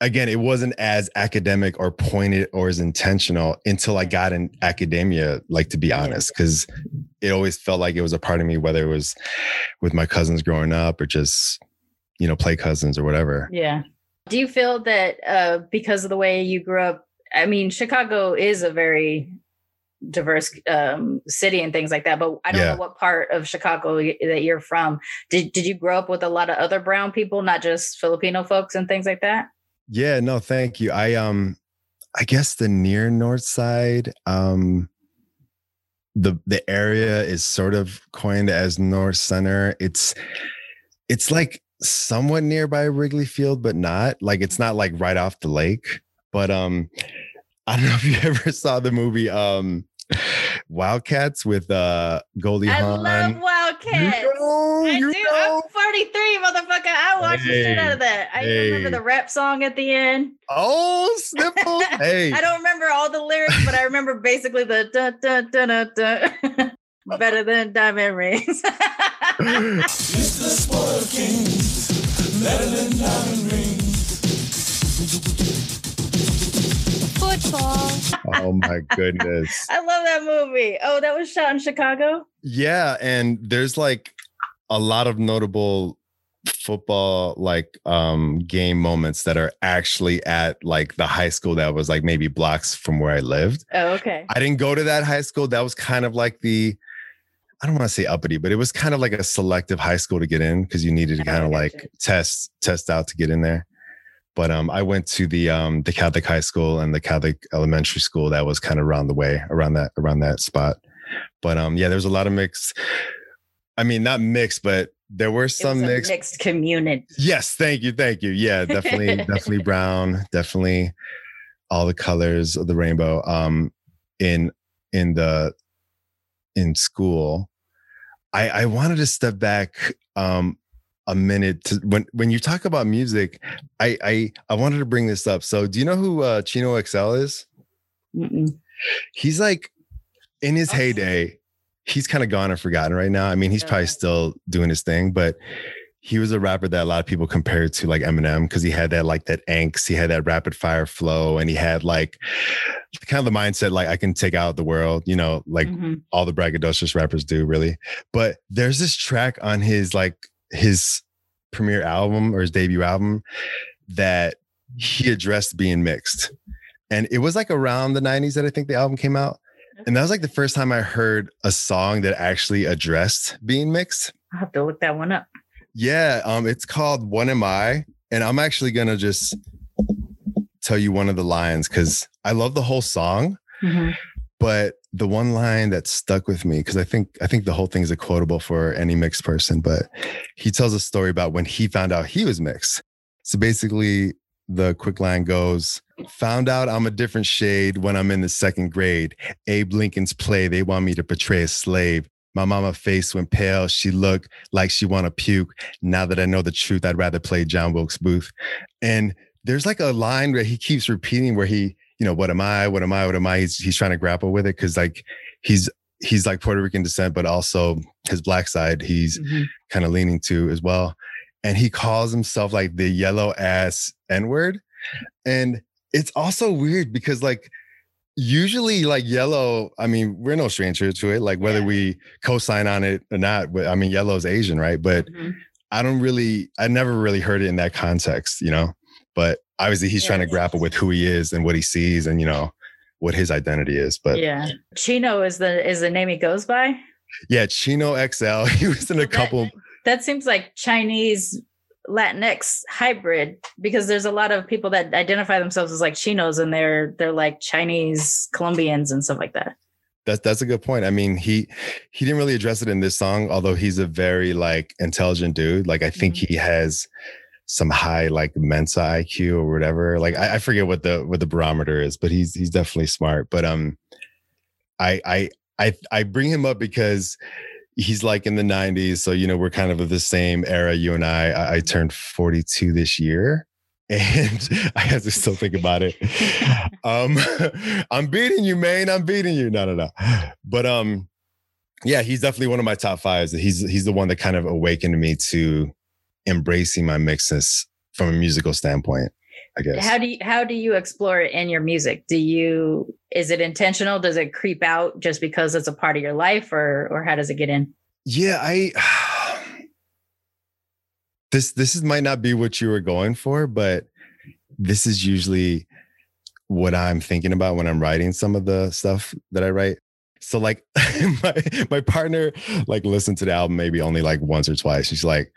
Speaker 3: again, it wasn't as academic or pointed or as intentional until I got in academia, like to be honest, because it always felt like it was a part of me, whether it was with my cousins growing up or just, you know, play cousins or whatever.
Speaker 2: Yeah. Do you feel that uh, because of the way you grew up? I mean, Chicago is a very diverse um, city and things like that, but I don't yeah. know what part of Chicago that you're from. Did Did you grow up with a lot of other brown people, not just Filipino folks and things like that?
Speaker 3: Yeah, no, thank you. I um, I guess the near north side, um, the the area is sort of coined as North Center. It's it's like somewhat nearby Wrigley Field, but not like it's not like right off the lake. But um, I don't <laughs> know if you ever saw the movie um Wildcats with uh Goldie I
Speaker 2: Hawn. I love Wildcats. You know, I do. Know. I'm 43, motherfucker. I watched hey, the shit out of that. I hey. remember the rap song at the end.
Speaker 3: Oh, Snipple. <laughs> hey.
Speaker 2: I don't remember all the lyrics, but I remember basically the da da da da. <laughs> Better than diamond rings. Mr. Spoil Kings, <laughs> better than diamond rings. Football.
Speaker 3: Oh my goodness. <laughs>
Speaker 2: I love that movie. Oh, that was shot in Chicago?
Speaker 3: Yeah. And there's like a lot of notable football like um game moments that are actually at like the high school that was like maybe blocks from where I lived.
Speaker 2: Oh, okay.
Speaker 3: I didn't go to that high school. That was kind of like the I don't want to say uppity, but it was kind of like a selective high school to get in because you needed to kind of like test test out to get in there. But um, I went to the um, the Catholic high school and the Catholic elementary school that was kind of around the way around that around that spot. But um, yeah, there was a lot of mixed. I mean, not mixed, but there were some mixed
Speaker 2: mixed community.
Speaker 3: Yes, thank you, thank you. Yeah, definitely, <laughs> definitely brown, definitely all the colors of the rainbow um in in the in school i i wanted to step back um a minute to when when you talk about music i i i wanted to bring this up so do you know who uh chino xl is
Speaker 2: Mm-mm.
Speaker 3: he's like in his
Speaker 2: Oh.
Speaker 3: heyday he's kind of gone and forgotten right now i mean he's probably still doing his thing but he was a rapper that a lot of people compared to like eminem because he had that like that angst he had that rapid fire flow and he had like kind of the mindset like i can take out the world you know like
Speaker 2: Mhm.
Speaker 3: all the braggadocious rappers do really but there's this track on his like his premiere album or his debut album that he addressed being mixed and it was like around the 90s that i think the album came out and that was like the first time i heard a song that actually addressed being mixed
Speaker 2: I'll have to look that one up.
Speaker 3: Yeah um it's called one am i and i'm actually gonna just tell you one of the lines because i love the whole song
Speaker 2: Mhm.
Speaker 3: but the one line that stuck with me because i think i think the whole thing is a quotable for any mixed person but he tells a story about when he found out he was mixed. So basically the quick line goes found out i'm a different shade when i'm in the second grade. Abe lincoln's play they want me to portray a slave my mama face went pale she looked like she want to puke now that i know the truth i'd rather play john wilkes booth and there's like a line where he keeps repeating where he you know, what am I? What am I? What am I? He's he's trying to grapple with it because like he's he's like Puerto Rican descent, but also his black side he's
Speaker 2: Mhm.
Speaker 3: kind of leaning to as well. And he calls himself like the yellow ass N word. And it's also weird because like usually like yellow, I mean, we're no stranger to it, like whether
Speaker 2: Yeah.
Speaker 3: we co-sign on it or not. But I mean, yellow is Asian, right? But
Speaker 2: Mhm.
Speaker 3: I don't really, I never really heard it in that context, you know. But obviously, he's trying to grapple with who he is and what he sees, and you know what his identity is. But
Speaker 2: yeah, Chino is the is the name he goes by.
Speaker 3: Yeah, Chino XL, <laughs> he was in a
Speaker 2: That-
Speaker 3: couple.
Speaker 2: That seems like Chinese Latinx hybrid because there's a lot of people that identify themselves as like Chinos and they're they're like Chinese Colombians and stuff like that.
Speaker 3: That's that's a good point. I mean, he he didn't really address it in this song, although he's a very like intelligent dude. Like I think
Speaker 2: Mhm.
Speaker 3: he has some high like Mensa IQ or whatever. Like I, I forget what the what the barometer is, but he's he's definitely smart. But um, I I I I bring him up because he's like in the 90s, so you know we're kind of of the same era. You and I. I, I turned 42 this year. <laughs> And I have to still think about it. Um, <laughs> I'm beating you, man. I'm beating you. No, no, no. But um, yeah, he's definitely one of my top fives. He's he's the one that kind of awakened me to embracing my mixness from a musical standpoint. I guess.
Speaker 2: How do you how do you explore it in your music? Do you is it intentional? Does it creep out just because it's a part of your life, or or how does it get in?
Speaker 3: yeah, I. <sighs> This this is, might not be what you were going for, but this is usually what I'm thinking about when I'm writing some of the stuff that I write. So like <laughs> my my partner like listened to the album maybe only like once or twice. She's like,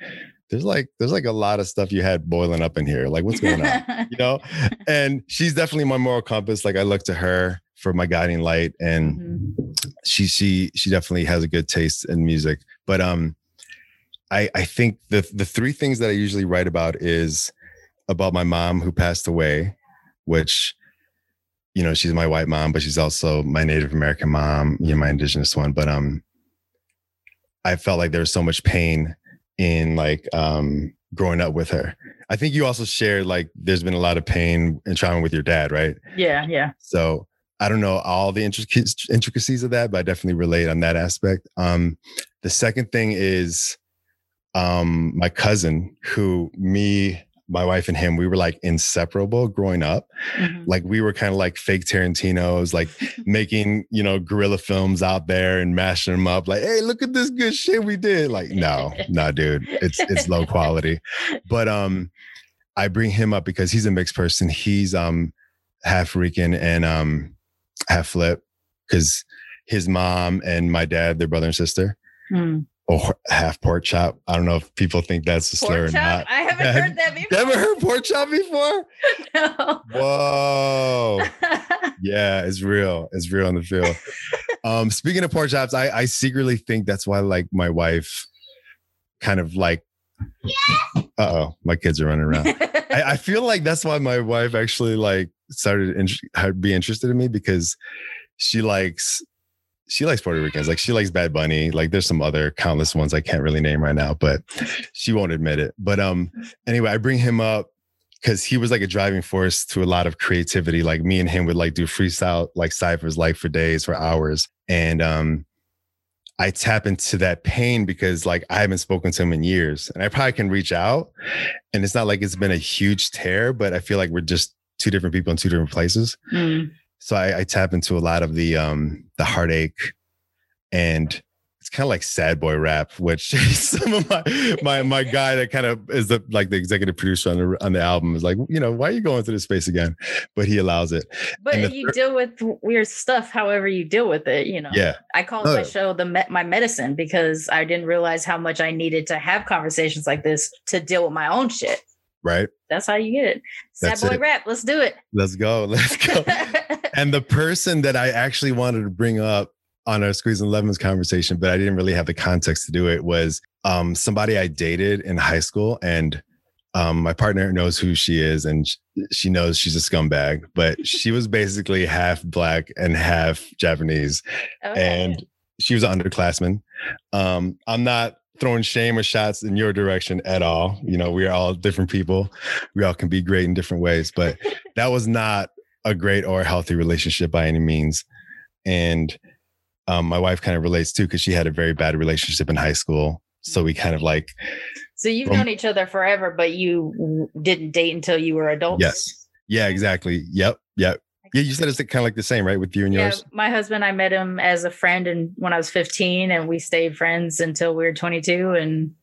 Speaker 3: there's like there's like a lot of stuff you had boiling up in here. Like what's going on? you know? <laughs> And she's definitely my moral compass. Like I look to her for my guiding light and
Speaker 2: Mhm.
Speaker 3: she she she definitely has a good taste in music. But um I I think the the three things that I usually write about is about my mom who passed away, which you know, she's my white mom, but she's also my Native American mom, you know, my indigenous one. But um I felt like there was so much pain in like um growing up with her. I think you also shared like there's been a lot of pain and trauma with your dad, right?
Speaker 2: Yeah, yeah.
Speaker 3: So I don't know all the intricacies intricacies of that, but I definitely relate on that aspect. Um, the second thing is um, my cousin, who me, my wife, and him, we were like inseparable growing up.
Speaker 2: Mhm.
Speaker 3: Like we were kind of like fake Tarantino's, like <laughs> making you know guerrilla films out there and mashing them up. Like, hey, look at this good shit we did. Like, no, no, dude, it's it's low quality. But um, I bring him up because he's a mixed person. He's um half Rican and um half flip because his mom and my dad, their brother and sister,
Speaker 2: Hmm.
Speaker 3: Or half pork chop. I don't know if people think that's a slur or
Speaker 2: chop?
Speaker 3: not.
Speaker 2: I haven't heard that before.
Speaker 3: Never heard pork chop before? <laughs>
Speaker 2: No.
Speaker 3: Whoa. <laughs> Yeah, it's real. It's real in the field. um, speaking of pork chops, I, I secretly think that's why like my wife kind of like Uh oh, my kids are running around. <laughs> I, I feel like that's why my wife actually like started in, be interested in me because she likes she likes Puerto Ricans. Like she likes Bad Bunny. Like there's some other countless ones I can't really name right now, but she won't admit it. But um anyway, I bring him up because he was like a driving force to a lot of creativity. Like me and him would like do freestyle like ciphers like for days, for hours. And um I tap into that pain because like I haven't spoken to him in years and I probably can reach out. And it's not like it's been a huge tear, but I feel like we're just two different people in two different places. Mm. So I, I, tap into a lot of the um the heartache and it's kind of like sad boy rap, which <laughs> some of my my my guy that kind of is the like the executive producer on the on the album is like, you know, why are you going to this space again? But he allows it.
Speaker 2: But you deal with weird stuff however you deal with it, you know.
Speaker 3: Yeah.
Speaker 2: I call my show the me- my medicine because I didn't realize how much I needed to have conversations like this to deal with my own shit.
Speaker 3: Right.
Speaker 2: That's how you get it. Sad That's boy it. rap. Let's do it.
Speaker 3: Let's go. <laughs> Let's go. <laughs> and the person that I actually wanted to bring up on our Squeezin' Lemons conversation, but I didn't really have the context to do it, was um, somebody I dated in high school. And um, my partner knows who she is and she knows she's a scumbag, but she was <laughs> basically half black and half Japanese. Okay. And she was an underclassman. Um, I'm not throwing shame or shots in your direction at all. You know, we're all different people. We all can be great in different ways, but <laughs> that was not a great or healthy relationship by any means. And um, my wife kind of relates too because she had a very bad relationship in high school. So we kind of like.
Speaker 2: So you've um, known each other forever, but you didn't date until you were adults.
Speaker 3: Yes. Yeah. Exactly. Yep. Yep. Yeah, you said it's kind of like the same, right, with you and yeah, yours.
Speaker 2: My husband, I met him as a friend, and when I was 15, and we stayed friends until we were 22, and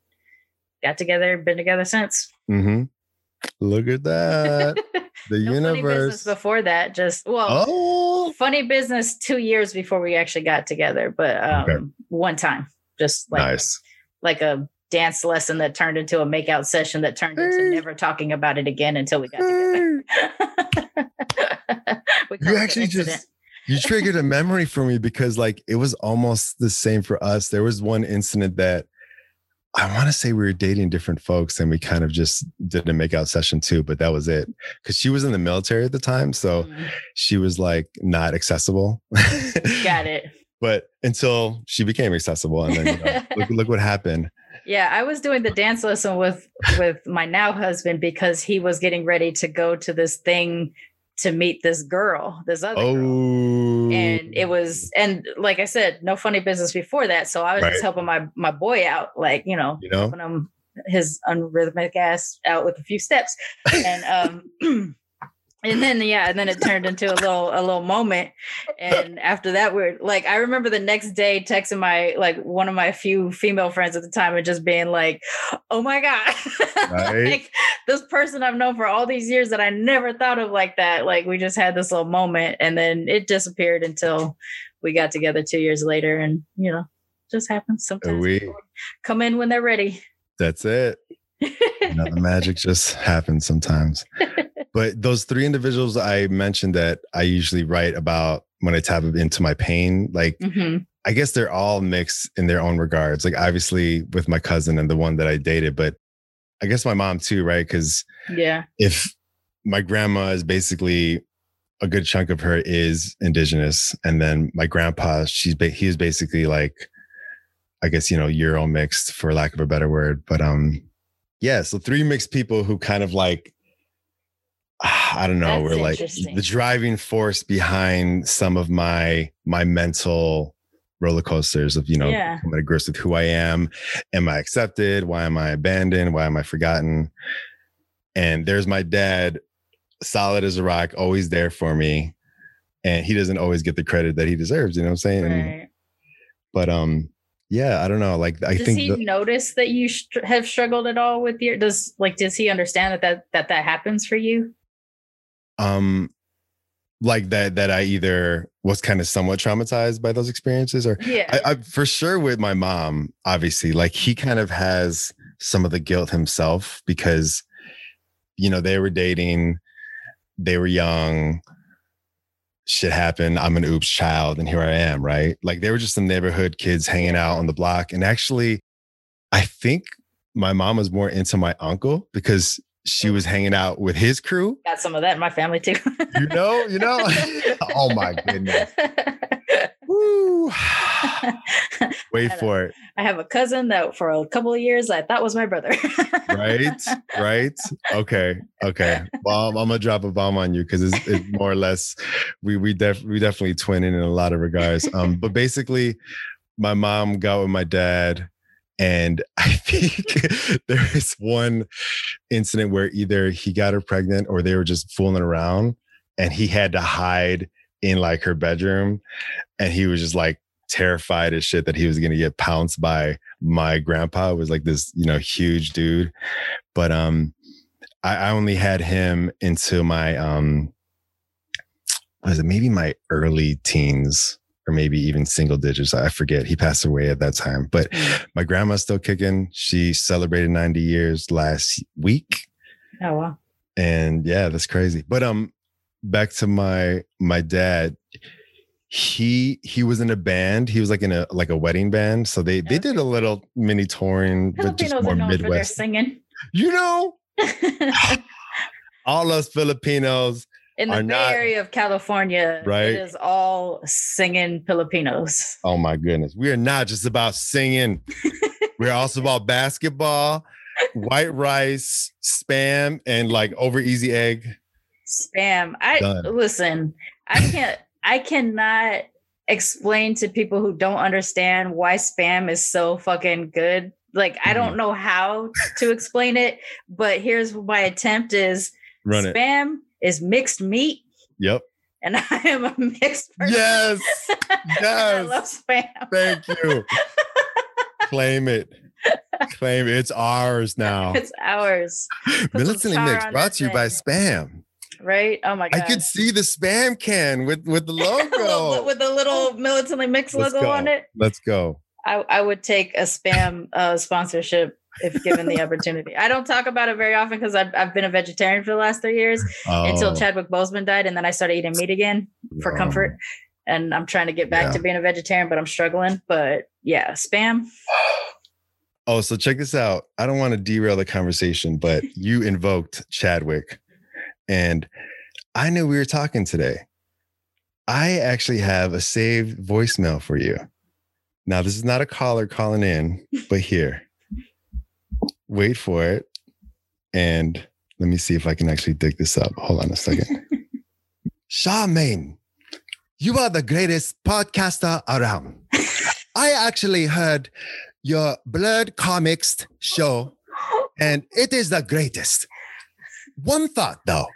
Speaker 2: got together, been together since.
Speaker 3: Mm-hmm. Look at that. <laughs> The no universe.
Speaker 2: before that, just well, oh. funny business two years before we actually got together, but um, okay. one time, just like
Speaker 3: nice.
Speaker 2: like a dance lesson that turned into a makeout session that turned into never talking about it again until we got together. <laughs> <laughs>
Speaker 3: you actually just you <laughs> triggered a memory for me because like it was almost the same for us. There was one incident that I want to say we were dating different folks and we kind of just did a makeout session too, but that was it. Cause she was in the military at the time. So mm-hmm. she was like not accessible.
Speaker 2: Got it. <laughs>
Speaker 3: but until she became accessible and then you know, look, look what happened.
Speaker 2: Yeah, I was doing the dance lesson with with my now husband because he was getting ready to go to this thing to meet this girl, this other oh. girl. And it was, and like I said, no funny business before that. So I was right. just helping my my boy out, like, you know,
Speaker 3: you know?
Speaker 2: helping him his unrhythmic ass out with a few steps. And um <clears throat> and then yeah and then it turned into a little a little moment. And after that we're like i remember the next day texting my like one of my few female friends at the time and just being like oh my god. <laughs> Right. like this person i've known for all these years that i never thought of like that like we just had this little moment and then it disappeared until we got together two years later and you know just happens sometimes. we come in when they're ready.
Speaker 3: That's it. <laughs> You know, the magic just happens sometimes <laughs> but those three individuals I mentioned that I usually write about when I tap into my pain, like mm-hmm. I guess they're all mixed in their own regards. Like obviously with my cousin and the one that I dated, but I guess my mom too, right? Because
Speaker 2: yeah,
Speaker 3: if my grandma is basically a good chunk of her is indigenous, and then my grandpa, she's ba- he's basically like, I guess you know Euro mixed for lack of a better word, but um, yeah. So three mixed people who kind of like I don't know, That's we're like the driving force behind some of my my mental roller coasters of you know yeah. coming to grips with who I am. Am I accepted? Why am I abandoned? Why am I forgotten? And there's my dad, solid as a rock, always there for me. And he doesn't always get the credit that he deserves, you know what I'm saying? Right. And, but um yeah, I don't know. Like I think
Speaker 2: does
Speaker 3: think
Speaker 2: he the, notice that you st- have struggled at all with your does like does he understand that that that, that happens for you?
Speaker 3: Um like that that I either was kind of somewhat traumatized by those experiences or
Speaker 2: yeah.
Speaker 3: I, I, for sure with my mom obviously like he kind of has some of the guilt himself because you know they were dating they were young shit happened i'm an oops child and here i am right? Like they were just some neighborhood kids hanging out on the block and actually i think my mom was more into my uncle because she was hanging out with his crew.
Speaker 2: Got some of that in my family too.
Speaker 3: You know, you know. <laughs> oh my goodness. Woo. <laughs> Wait for it.
Speaker 2: I have a cousin that for a couple of years I thought was my brother.
Speaker 3: Right. Right. Okay. Okay. Well, I'm, I'm gonna drop a bomb on you because it's, it's more or less we we def we definitely twinning in a lot of regards. Um, but basically, my mom got with my dad, and <laughs> I think there is one incident where either he got her pregnant or they were just fooling around, and he had to hide in like her bedroom, and he was just like terrified as shit that he was gonna get pounced by my grandpa. It was like this, you know, huge dude. But um I, I only had him into my um was it maybe my early teens or maybe even single digits. I forget. He passed away at that time. But my grandma's still kicking. She celebrated 90 years last week.
Speaker 2: oh wow.
Speaker 3: And yeah, that's crazy. But um back to my my dad he he was in a band he was like in a like a wedding band so they they did a little mini touring but just more
Speaker 2: are known for their
Speaker 3: midwest
Speaker 2: singing.
Speaker 3: you know <laughs> all us filipinos
Speaker 2: In the Bay
Speaker 3: not-
Speaker 2: Area of California,
Speaker 3: Right.
Speaker 2: it is all singing Filipinos.
Speaker 3: oh my goodness we are not just about singing <laughs> we're also about basketball white rice spam and like over easy egg
Speaker 2: Spam. I
Speaker 3: Done.
Speaker 2: listen. I <laughs> can't. I cannot explain to people who don't understand why spam is so fucking good. Like I
Speaker 3: Mm-hmm.
Speaker 2: don't know how to explain it, but here's my attempt: is
Speaker 3: run it
Speaker 2: spam is mixed meat,
Speaker 3: yep
Speaker 2: and <laughs> I am a mixed person.
Speaker 3: yes
Speaker 2: And <laughs> I love spam.
Speaker 3: Thank you. <laughs> Claim it. Claim it. It's ours now.
Speaker 2: It's ours,
Speaker 3: Militantly
Speaker 2: mixed
Speaker 3: brought to you by. Spam.
Speaker 2: right? Oh my god.
Speaker 3: I could see the Spam can with, with the logo.
Speaker 2: with the little militantly mix
Speaker 3: Let's
Speaker 2: logo
Speaker 3: go.
Speaker 2: on it.
Speaker 3: Let's go.
Speaker 2: I, I would take a spam uh, sponsorship if given the opportunity. I don't talk about it very often because I've, I've been a vegetarian for the last three years until
Speaker 3: Oh,
Speaker 2: Chadwick Boseman died, and then I started eating meat again for
Speaker 3: no.
Speaker 2: comfort. And I'm trying to get back
Speaker 3: Yeah.
Speaker 2: to being a vegetarian, but I'm struggling. But yeah, spam. <sighs>
Speaker 3: Oh, so check this out. I don't want to derail the conversation, but you <laughs> invoked Chadwick, and I knew we were talking today. I actually have a saved voicemail for you. Now, this is not a caller calling in, but here, wait for it. And let me see if I can actually dig this up. Hold on a second. <laughs> Charmaine, you are the greatest podcaster around. <laughs> I actually heard your Blood Comics show, and it is the greatest. One thought though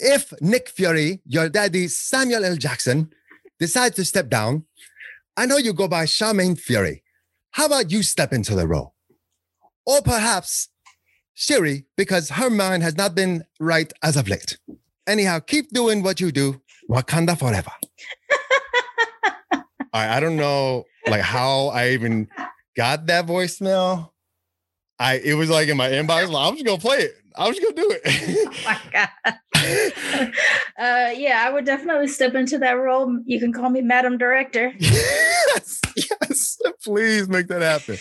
Speaker 3: if Nick Fury, your daddy Samuel L. Jackson, decides to step down, I know you go by Charmaine Fury. How about you step into the role? Or perhaps Shuri, because her mind has not been right as of late. Anyhow, keep doing what you do. Wakanda forever. <laughs> I, I don't know like how I even got that voicemail. I it was like in my inbox. I'm just gonna play it. I'm just gonna do it. <laughs>
Speaker 2: Oh my god. <laughs> uh, yeah, I would definitely step into that role. You can call me Madam Director. <laughs>
Speaker 3: yes, yes. Please make that happen.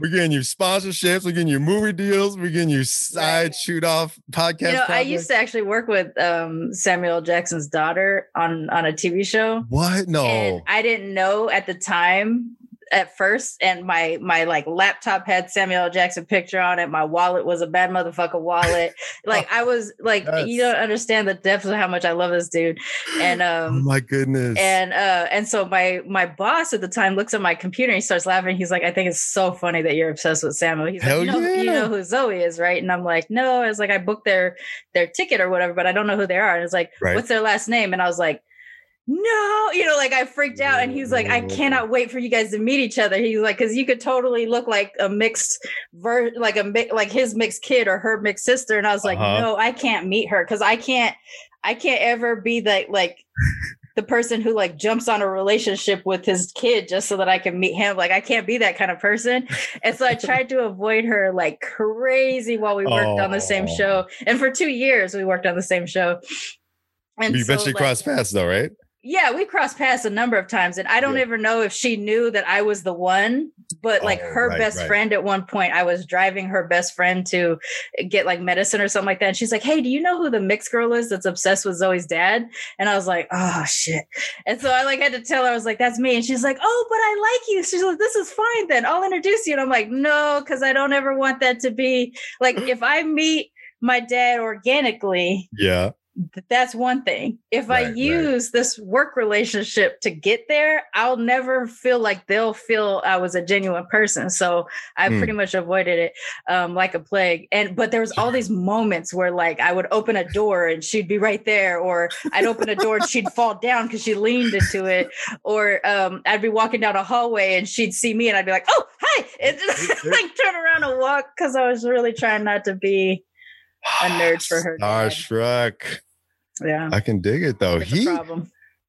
Speaker 3: We're getting you sponsorships. We're getting you movie deals. We're getting you side shoot off podcast.
Speaker 2: you know, I used to actually work with um, Samuel Jackson's daughter on on a TV show.
Speaker 3: What? No.
Speaker 2: and I didn't know at the time at first and my my like laptop had Samuel Jackson picture on it. My wallet was a bad motherfucker wallet. <laughs> Like I was like you don't understand the depth of how much I love this dude. And <laughs>
Speaker 3: oh
Speaker 2: um
Speaker 3: my goodness.
Speaker 2: and uh and so my my boss at the time looks at my computer and he starts laughing. He's like I think it's so funny that you're obsessed with Samuel. He's
Speaker 3: Hell
Speaker 2: like you know, you know who Zoe is right? And I'm like no. It's like I booked their their ticket or whatever but I don't know who they are. And it's like
Speaker 3: Right.
Speaker 2: what's their last name? And I was like no, you know, like I freaked out, and he's like, I cannot wait for you guys to meet each other. He's like, because you could totally look like a mixed ver, like a mi- like his mixed kid or her mixed sister, and I was like,
Speaker 3: Uh-huh.
Speaker 2: no, I can't meet her because I can't, I can't ever be that like <laughs> the person who like jumps on a relationship with his kid just so that I can meet him. Like I can't be that kind of person, and so I <laughs> tried to avoid her like crazy while we worked on the same
Speaker 3: Oh.
Speaker 2: show, and for two years we worked on the same show. And
Speaker 3: we
Speaker 2: so,
Speaker 3: eventually
Speaker 2: like-
Speaker 3: crossed paths though, right?
Speaker 2: Yeah, we crossed paths a number of times, and I don't
Speaker 3: Yeah.
Speaker 2: ever know if she knew that I was the one. But oh, like
Speaker 3: Oh,
Speaker 2: her
Speaker 3: right,
Speaker 2: best
Speaker 3: right.
Speaker 2: friend at one point, I was driving her best friend to get like medicine or something like that. And she's like, "Hey, do you know who the mixed girl is that's obsessed with Zoe's dad?" And I was like, "Oh shit!" And so I like had to tell her, I was like, "That's me." And she's like, "Oh, but I like you." She's like, "This is fine then. I'll introduce you." And I'm like, "No, because I don't ever want that to be like <clears throat> if I meet my dad organically."
Speaker 3: Yeah.
Speaker 2: Th- that's one thing. If I
Speaker 3: Right, right.
Speaker 2: use this work relationship to get there, I'll never feel like they'll feel I was a genuine person. So I
Speaker 3: Hmm.
Speaker 2: pretty much avoided it um, like a plague. And but there was all these moments where like I would open a door and she'd be right there, or I'd open a door and she'd fall down because she leaned into it, or um, I'd be walking down a hallway and she'd see me and I'd be like, "Oh, hi!" and <laughs> just like turn around and walk because I was really trying not to be a nerd for <sighs> her dad.
Speaker 3: Starstruck.
Speaker 2: yeah.
Speaker 3: I can dig it though.
Speaker 2: It's
Speaker 3: He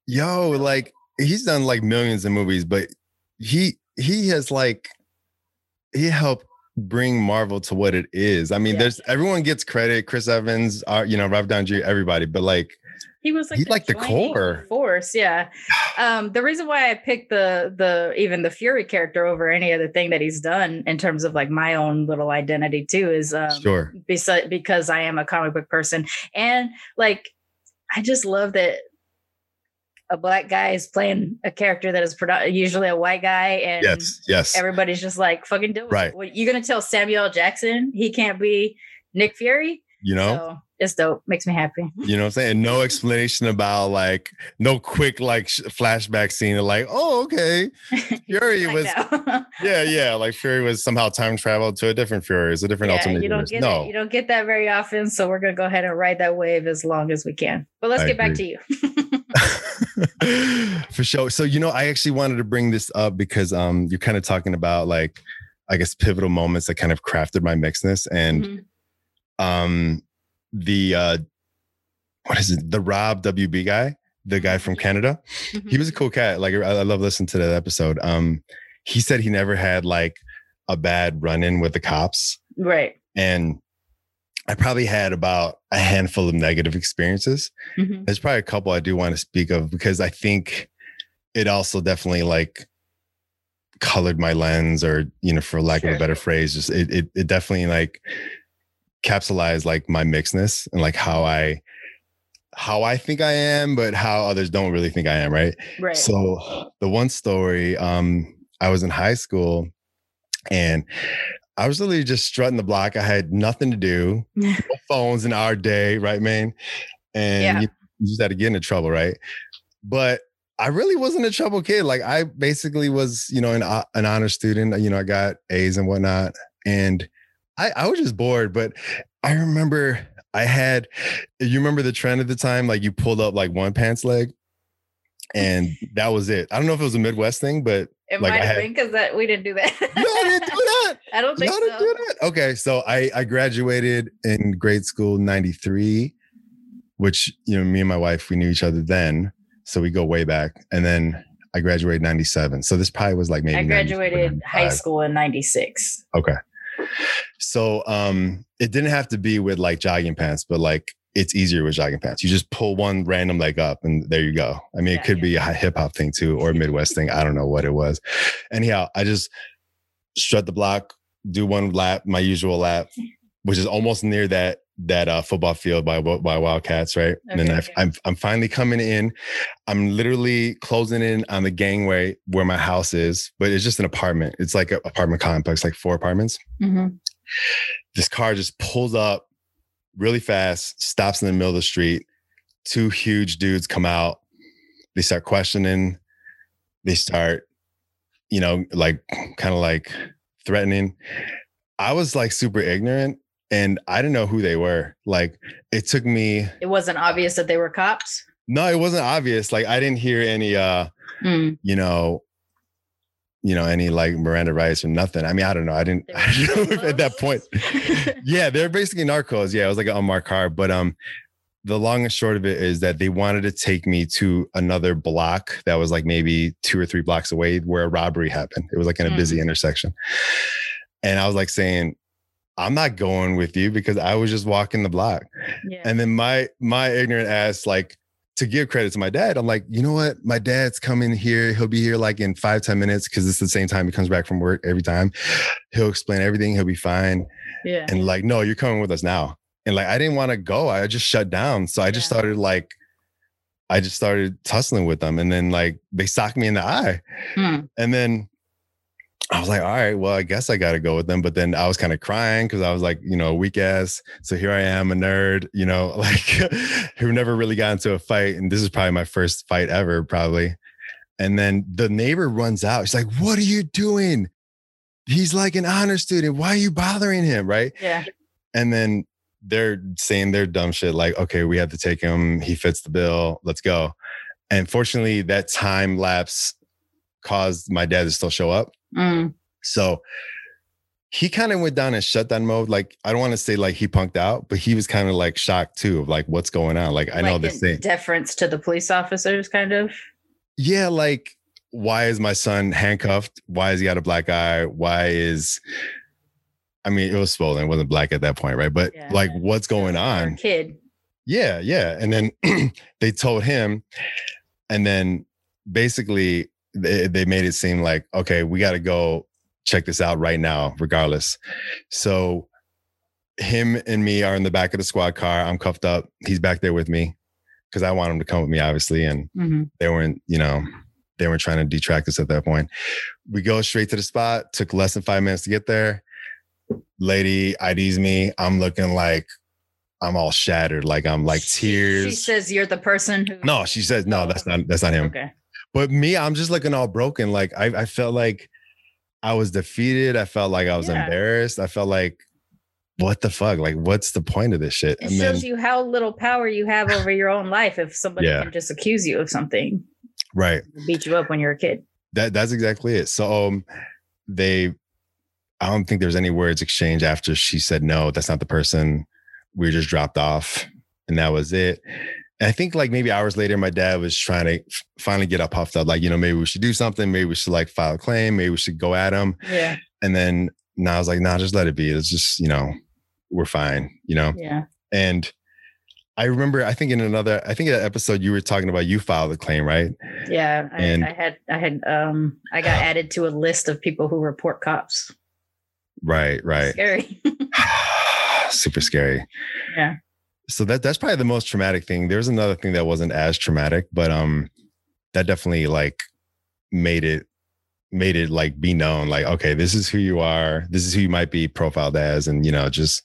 Speaker 3: yo, like he's done like millions of movies, but he he has like he helped bring Marvel to what it is. I mean,
Speaker 2: Yeah.
Speaker 3: there's everyone gets credit, Chris Evans, uh, you know, Rob Downey Jr., everybody, but like
Speaker 2: He was like
Speaker 3: he's like the core.
Speaker 2: force. Yeah. Um, the reason why I picked the the even the Fury character over any other thing that he's done in terms of like my own little identity too is um,
Speaker 3: sure.
Speaker 2: besi- because I am a comic book person and like I just love that a black guy is playing a character that is produ- usually a white guy and
Speaker 3: Yes, yes.
Speaker 2: everybody's just like fucking do it.
Speaker 3: Right.
Speaker 2: What, you gonna tell Samuel Jackson he can't be Nick Fury?
Speaker 3: You know?
Speaker 2: So it's dope. Makes me happy.
Speaker 3: You know what I'm saying? No explanation about like no quick like sh- flashback scene of like, oh, okay. <laughs> Fury was yeah, <laughs> yeah. Like Fury was somehow time traveled to a different Fury. It's a different
Speaker 2: yeah,
Speaker 3: alternate
Speaker 2: you don't
Speaker 3: universe.
Speaker 2: get
Speaker 3: no.
Speaker 2: it. You don't get that very often. So we're gonna go ahead and ride that wave as long as we can. But let's
Speaker 3: I
Speaker 2: get back to you. <laughs>
Speaker 3: For sure. So, you know, I actually wanted to bring this up because um you're kind of talking about like I guess pivotal moments that kind of crafted my mixedness and
Speaker 2: Mhm.
Speaker 3: Um the uh what is it? The Rob WB guy, the guy from Canada. He was a cool cat. Like I, I love listening to that episode. Um he said he never had like a bad run-in with the cops
Speaker 2: right.
Speaker 3: and I probably had about a handful of negative experiences.
Speaker 2: Mhm.
Speaker 3: There's probably a couple I do want to speak of because I think it also definitely like colored my lens or you know for lack of a better phrase just it, it it definitely like capsulized like my mixedness and like how I how I think I am but how others don't really think I am right
Speaker 2: Right.
Speaker 3: so the one story, um, I was in high school and I was literally just strutting the block. I had nothing to do, <laughs> no phones in our day, right, man? And
Speaker 2: Yeah.
Speaker 3: you, you just had to get into trouble, right? But I really wasn't a trouble kid. Like I basically was, you know, an, uh, an honor student. You know, I got A's and whatnot, and I, I was just bored. But I remember I had, you remember the trend at the time, like you pulled up like one pants leg, and <laughs> that was it. I don't know if it was a Midwest thing, but
Speaker 2: it
Speaker 3: like,
Speaker 2: might
Speaker 3: I
Speaker 2: have been because that we didn't do that.
Speaker 3: no, I didn't do that. <laughs>
Speaker 2: I don't think
Speaker 3: Y'all
Speaker 2: so.
Speaker 3: do that. Okay, so I I graduated in grade school '93, which you know me and my wife we knew each other then, so we go way back. And then I graduated '97, so this probably was like maybe
Speaker 2: I graduated high school in '96.
Speaker 3: Okay, so um, it didn't have to be with like jogging pants, but like it's easier with jogging pants. You just pull one random leg up, and there you go. I mean,
Speaker 2: Yeah,
Speaker 3: it could
Speaker 2: yeah.
Speaker 3: be a hip hop thing too, or a Midwest thing. I don't know what it was. Anyhow, I just strut the block, do one lap, my usual lap, which is almost near that that uh, football field by by Wildcats, right? and then
Speaker 2: Okay,
Speaker 3: I,
Speaker 2: okay.
Speaker 3: I'm I'm finally coming in. I'm literally closing in on the gangway where my house is, but it's just an apartment. It's like an apartment complex, like four apartments.
Speaker 2: Mhm.
Speaker 3: This car just pulls up really fast, stops in the middle of the street. Two huge dudes come out. They start questioning. They start, you know, like kind of like threatening. I was like super ignorant and I didn't know who they were. Like it took me
Speaker 2: It wasn't obvious that they were cops.
Speaker 3: no, it wasn't obvious. Like I didn't hear any uh,
Speaker 2: Mm.
Speaker 3: you know, you know, any like Miranda rights or nothing. I mean, I don't know. I didn't, <laughs> I don't know at that point. yeah, <laughs> they're basically narcos. Yeah, it was like an unmarked car. But um, the long and short of it is that they wanted to take me to another block that was like maybe two or three blocks away where a robbery happened. It was like in a busy intersection. And I was like saying, I'm not going with you because I was just walking the block.
Speaker 2: yeah.
Speaker 3: And then my my ignorant ass like to give credit to my dad, I'm like, you know what? My dad's coming here. He'll be here like in five ten minutes because it's the same time he comes back from work every time. He'll explain everything. He'll be fine.
Speaker 2: Yeah.
Speaker 3: And like, no, you're coming with us now. And like, I didn't want to go. I just shut down. So I just
Speaker 2: Yeah.
Speaker 3: started like, I just started tussling with them. And then like they socked me in the eye.
Speaker 2: Hmm.
Speaker 3: And then I was like, all right, well, I guess I got to go with them. But then I was kind of crying because I was like, you know, a weak ass. So here I am, a nerd, you know, <laughs> like who never really got into a fight. And this is probably my first fight ever, probably. And then the neighbor runs out. She's like, what are you doing? He's like an honor student. Why are you bothering him? Right.
Speaker 2: Yeah.
Speaker 3: And then they're saying their dumb shit like, okay, we have to take him. He fits the bill. Let's go. And fortunately, that time lapse caused my dad to still show up.
Speaker 2: Mm.
Speaker 3: So he kind of went down in shutdown mode. Like, I don't want to say like he punked out, but he was kind of like shocked too of like what's going on. Like, I know
Speaker 2: Like
Speaker 3: this thing.
Speaker 2: Deference to the police officers, kind of.
Speaker 3: yeah, like, why is my son handcuffed? Why has he got a black eye? Why is I mean, it was swollen, it wasn't black at that point, right? But
Speaker 2: Yeah.
Speaker 3: like, what's going on?
Speaker 2: Kid.
Speaker 3: Yeah, yeah. And then <clears throat> they told him, and then basically they, they made it seem like, okay, we got to go check this out right now, regardless. So him and me are in the back of the squad car. I'm cuffed up. He's back there with me because I want him to come with me, obviously. And
Speaker 2: Mhm.
Speaker 3: they weren't, you know, they weren't trying to detract us at that point. We go straight to the spot. Took less than five minutes to get there. Lady IDs me. I'm looking like I'm all shattered, like I'm like tears.
Speaker 2: She says you're the person who.
Speaker 3: no, she says no. That's not that's not him.
Speaker 2: Okay.
Speaker 3: But me, I'm just looking all broken. Like I, I felt like I was defeated. I felt like I was
Speaker 2: Yeah.
Speaker 3: embarrassed. I felt like, what the fuck? Like, what's the point of this shit?
Speaker 2: It shows you how little power you have over your own life if somebody
Speaker 3: Yeah.
Speaker 2: can just accuse you of something,
Speaker 3: right.
Speaker 2: beat you up when you're a kid.
Speaker 3: That that's exactly it. So um, they, I don't think there's any words exchanged after she said no. That's not the person. We were just dropped off, and that was it. I think like maybe hours later, my dad was trying to finally get up puffed up, like you know maybe we should do something. Maybe we should like file a claim. Maybe we should go at him.
Speaker 2: Yeah.
Speaker 3: And then now I was like, nah, just let it be. It's just you know we're fine. You know.
Speaker 2: Yeah.
Speaker 3: And I remember, I think in another, I think in that episode you were talking about you filed a claim, right?
Speaker 2: Yeah. I,
Speaker 3: And-
Speaker 2: I had, I had, um, I got <sighs> added to a list of people who report cops.
Speaker 3: Right, right.
Speaker 2: Scary. <laughs> <sighs>
Speaker 3: Super scary.
Speaker 2: Yeah.
Speaker 3: So that that's probably the most traumatic thing. There's another thing that wasn't as traumatic, but um that definitely like made it made it like be known like okay, this is who you are. This is who you might be profiled as and you know, just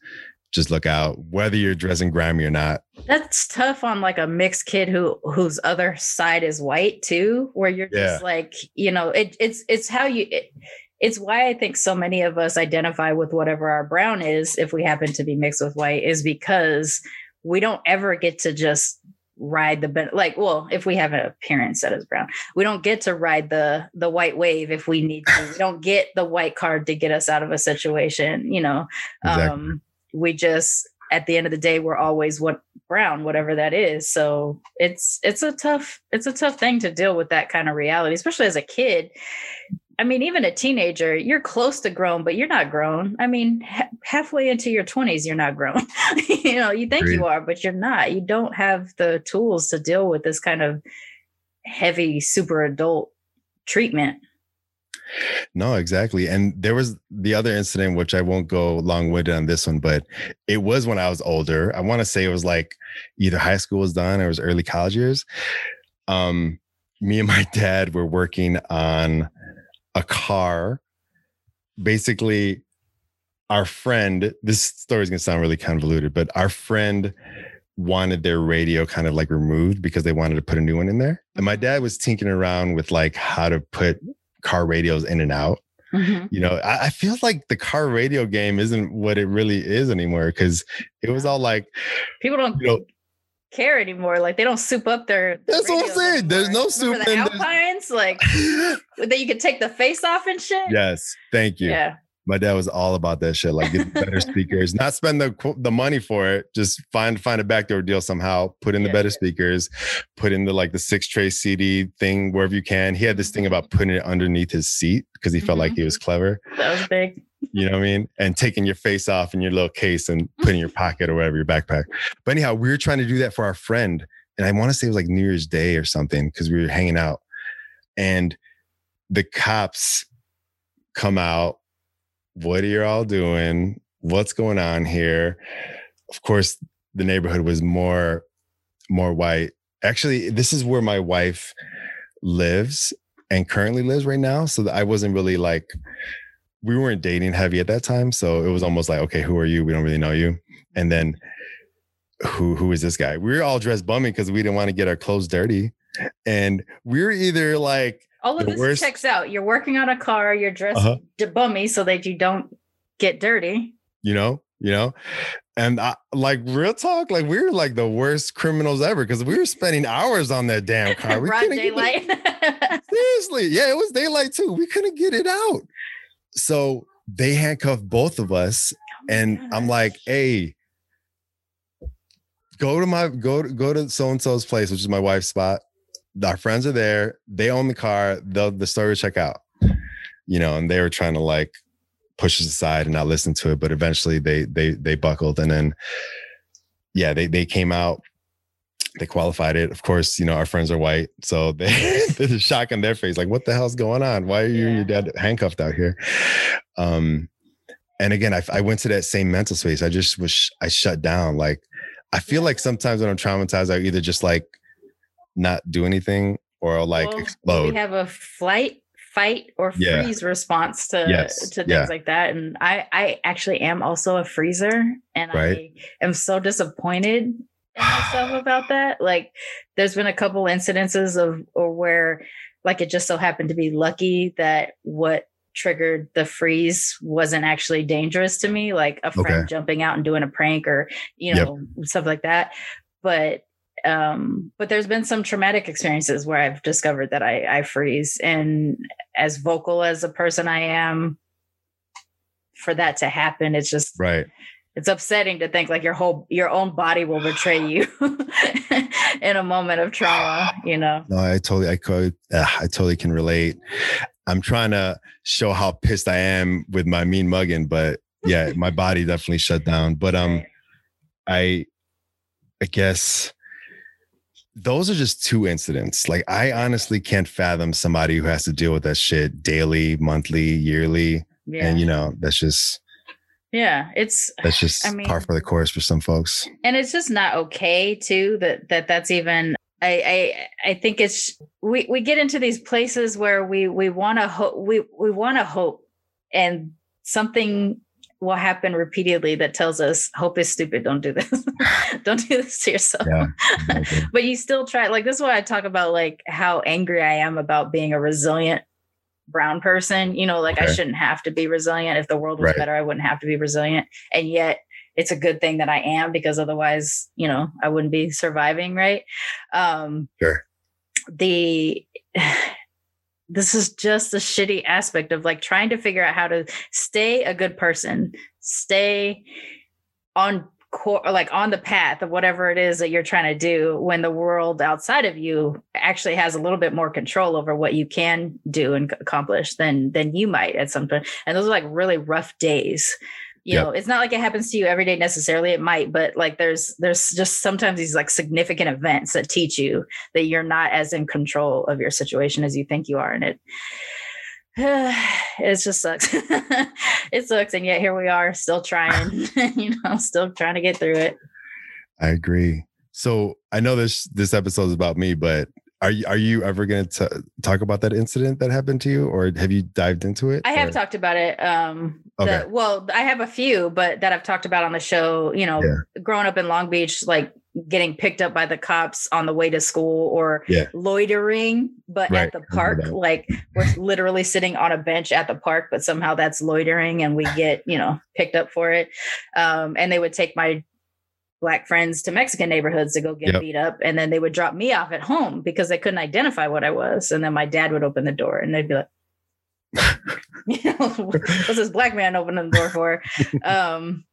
Speaker 3: just look out whether you're dressing grimy or not.
Speaker 2: That's tough on like a mixed kid who whose other side is white too, where you're just like, you know, it, it's it's how you it, it's why I think so many of us identify with whatever our brown is if we happen to be mixed with white is because we don't ever get to just ride the ben- like well if we have an appearance that is brown we don't get to ride the the white wave if we need to. We don't get the white card to get us out of a situation you know?
Speaker 3: Exactly.
Speaker 2: um we just at the end of the day we're always what brown whatever that is. So it's it's a tough it's a tough thing to deal with that kind of reality especially as a kid i mean even a teenager you're close to grown but you're not grown i mean ha- halfway into your 20s you're not grown <laughs> you know you think
Speaker 3: Agreed.
Speaker 2: you are but you're not you don't have the tools to deal with this kind of heavy super adult treatment
Speaker 3: No, exactly. And there was the other incident, which I won't go long winded on this one, but it was when I was older. I want to say it was like either high school was done or it was early college years. Um, me and my <laughs> dad were working on a car. Basically, our friend, this story is going to sound really convoluted, but our friend wanted their radio kind of like removed because they wanted to put a new one in there. And my mm-hmm. dad was tinkering around with like how to put car radios in and out. Mm-hmm. You know, I, I feel like the car radio game isn't what it really is anymore because it was all like,
Speaker 2: people don't
Speaker 3: you know,
Speaker 2: care anymore like they don't soup up their
Speaker 3: That's what I'm saying. There's no soup
Speaker 2: Remember the
Speaker 3: in
Speaker 2: alpines like <laughs> that you could take the face off and shit
Speaker 3: yes, thank you.
Speaker 2: yeah
Speaker 3: My dad was all about that shit. Like get better <laughs> speakers, not spend the the money for it. Just find find a backdoor deal somehow. Put in the
Speaker 2: Yeah,
Speaker 3: better
Speaker 2: yeah.
Speaker 3: speakers. Put in the like the six tray CD thing wherever you can. He had this thing about putting it underneath his seat because he felt like he was mm-hmm. clever.
Speaker 2: that was big
Speaker 3: You know what I mean? And taking your face off in your little case and putting in your <laughs> pocket or whatever your backpack. But anyhow, we were trying to do that for our friend, and I want to say it was like New Year's Day or something because we were hanging out, and the cops come out. What are you all doing? What's going on here? Of course, the neighborhood was more more white. Actually, this is where my wife lives and currently lives right now. So I wasn't really like we weren't dating heavy at that time. So it was almost like, okay, who are you? We don't really know you. And then who who is this guy? We were all dressed bummy because we didn't want to get our clothes dirty. And we are either like
Speaker 2: all of this worst. checks out. You're working on a car, you're dressed uh-huh. bummy so that you don't get dirty.
Speaker 3: You know, you know, and I, like real talk, like we were like the worst criminals ever because we were spending hours on that damn car. We <laughs>
Speaker 2: Broad daylight. <laughs>
Speaker 3: Seriously, yeah, it was daylight too. We couldn't get it out. So they handcuffed both of us, oh and gosh. I'm like, hey, go to my go to go to so and so's place, which is my wife's spot. Our friends are there. They own the car. They'll the will check out. You know, and they were trying to like push us aside and not listen to it, but eventually they they they buckled, and then yeah, they they came out. They qualified it. Of course, you know our friends are white, so they <laughs> there's a shock on their face, like, "What the hell's going on? Why are you yeah. and your dad handcuffed out here?" Um, and again, I, I went to that same mental space. I just was I shut down. Like I feel like sometimes when I'm traumatized, I either just like not do anything or like well, explode.
Speaker 2: We have a flight, fight, or freeze yeah. response to yes. to things yeah. like that. And I I actually am also a freezer, and right. I am so disappointed in myself about that. Like, there's been a couple incidences of or where like it just so happened to be lucky that what triggered the freeze wasn't actually dangerous to me, like a friend okay. jumping out and doing a prank or, you know, yep. stuff like that. But um but there's been some traumatic experiences where I've discovered that I I freeze and as vocal as a person I am for that to happen it's just
Speaker 3: right
Speaker 2: it's upsetting to think like your whole your own body will betray you <laughs> in a moment of trauma you know
Speaker 3: no i totally i could uh, i totally can relate I'm trying to show how pissed I am with my mean mugging, but yeah, my body definitely shut down. But um, I, I guess those are just two incidents. Like I honestly can't fathom somebody who has to deal with that shit daily, monthly, yearly, yeah. and you know that's just
Speaker 2: yeah it's
Speaker 3: that's just I mean, par for the course for some folks.
Speaker 2: And it's just not okay too that that that's even I, I I think it's we we get into these places where we we want to hope we we want to hope and something will happen repeatedly that tells us hope is stupid don't do this. <laughs> <laughs> Don't do this to yourself. Yeah, <laughs> but you still try like this is why i talk about like how angry i am about being a resilient brown person you know like okay. i shouldn't have to be resilient if the world was right. better i wouldn't have to be resilient and yet it's a good thing that I am because otherwise, you know, I wouldn't be surviving, right? Um,
Speaker 3: sure.
Speaker 2: The <sighs> this is just a shitty aspect of like trying to figure out how to stay a good person, stay on core like on the path of whatever it is that you're trying to do when the world outside of you actually has a little bit more control over what you can do and accomplish than than you might at some point and those are like really rough days you yep. know it's not like it happens to you every day necessarily it might but like there's there's just sometimes these like significant events that teach you that you're not as in control of your situation as you think you are and it <sighs> it just sucks <laughs> it sucks and yet here we are still trying <laughs> you know still trying to get through it
Speaker 3: i agree so i know this this episode is about me but are you are you ever going to talk about that incident that happened to you, or have you dived into it?
Speaker 2: I have talked about it. Um, okay. The, well, I have a few, but that I've talked about on the show. You know, yeah. growing up in Long Beach, like getting picked up by the cops on the way to school or
Speaker 3: yeah.
Speaker 2: loitering, but right. at the park. Like we're <laughs> literally sitting on a bench at the park, but somehow that's loitering, and we <laughs> get you know picked up for it. Um, and they would take my black friends to Mexican neighborhoods to go get yep. beat up. And then they would drop me off at home because they couldn't identify what I was. And then my dad would open the door and they'd be like, you <laughs> know, what's this black man opening the door for? Um,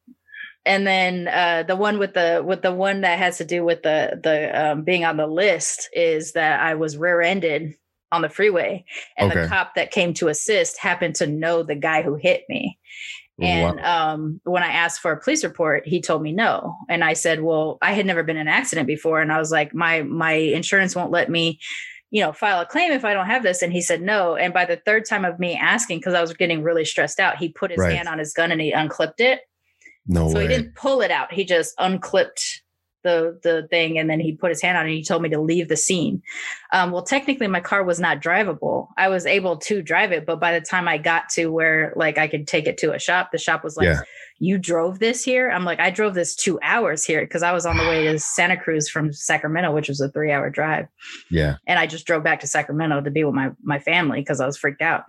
Speaker 2: and then uh, the one with the with the one that has to do with the the um, being on the list is that I was rear-ended on the freeway, and okay. the cop that came to assist happened to know the guy who hit me, And um, when I asked for a police report, he told me no. And I said, "Well, I had never been in an accident before," and I was like, "My my insurance won't let me." you know, file a claim if I don't have this. And he said no. And by the third time of me asking, because I was getting really stressed out, he put his
Speaker 3: Right.
Speaker 2: hand on his gun and he unclipped it.
Speaker 3: No
Speaker 2: so
Speaker 3: way.
Speaker 2: he didn't pull it out. He just unclipped the the thing and then he put his hand on it and he told me to leave the scene. Um, well, technically my car was not drivable. I was able to drive it, but by the time I got to where like I could take it to a shop, the shop was like,
Speaker 3: Yeah.
Speaker 2: You drove this here? I'm like, I drove this two hours here because I was on the way to Santa Cruz from Sacramento, which was a three hour drive
Speaker 3: yeah.
Speaker 2: and I just drove back to Sacramento to be with my my family because I was freaked out.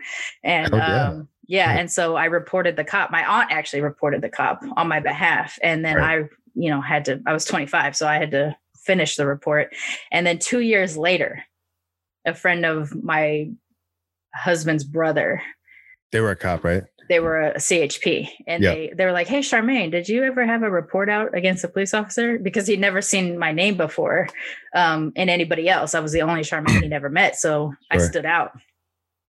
Speaker 2: And
Speaker 3: Oh, yeah.
Speaker 2: um, yeah,
Speaker 3: Yeah.
Speaker 2: and so I reported the cop. My aunt actually reported the cop on my behalf, and then
Speaker 3: Right.
Speaker 2: I, you know, had to. I was 25, so I had to finish the report. And then two years later, a friend of my husband's brother
Speaker 3: They were a cop, right?
Speaker 2: they were a CHP and
Speaker 3: Yeah.
Speaker 2: they they were like, "Hey, Charmaine, did you ever have a report out against a police officer?" Because he'd never seen my name before, um, and anybody else. I was the only Charmaine he never met, so I stood out.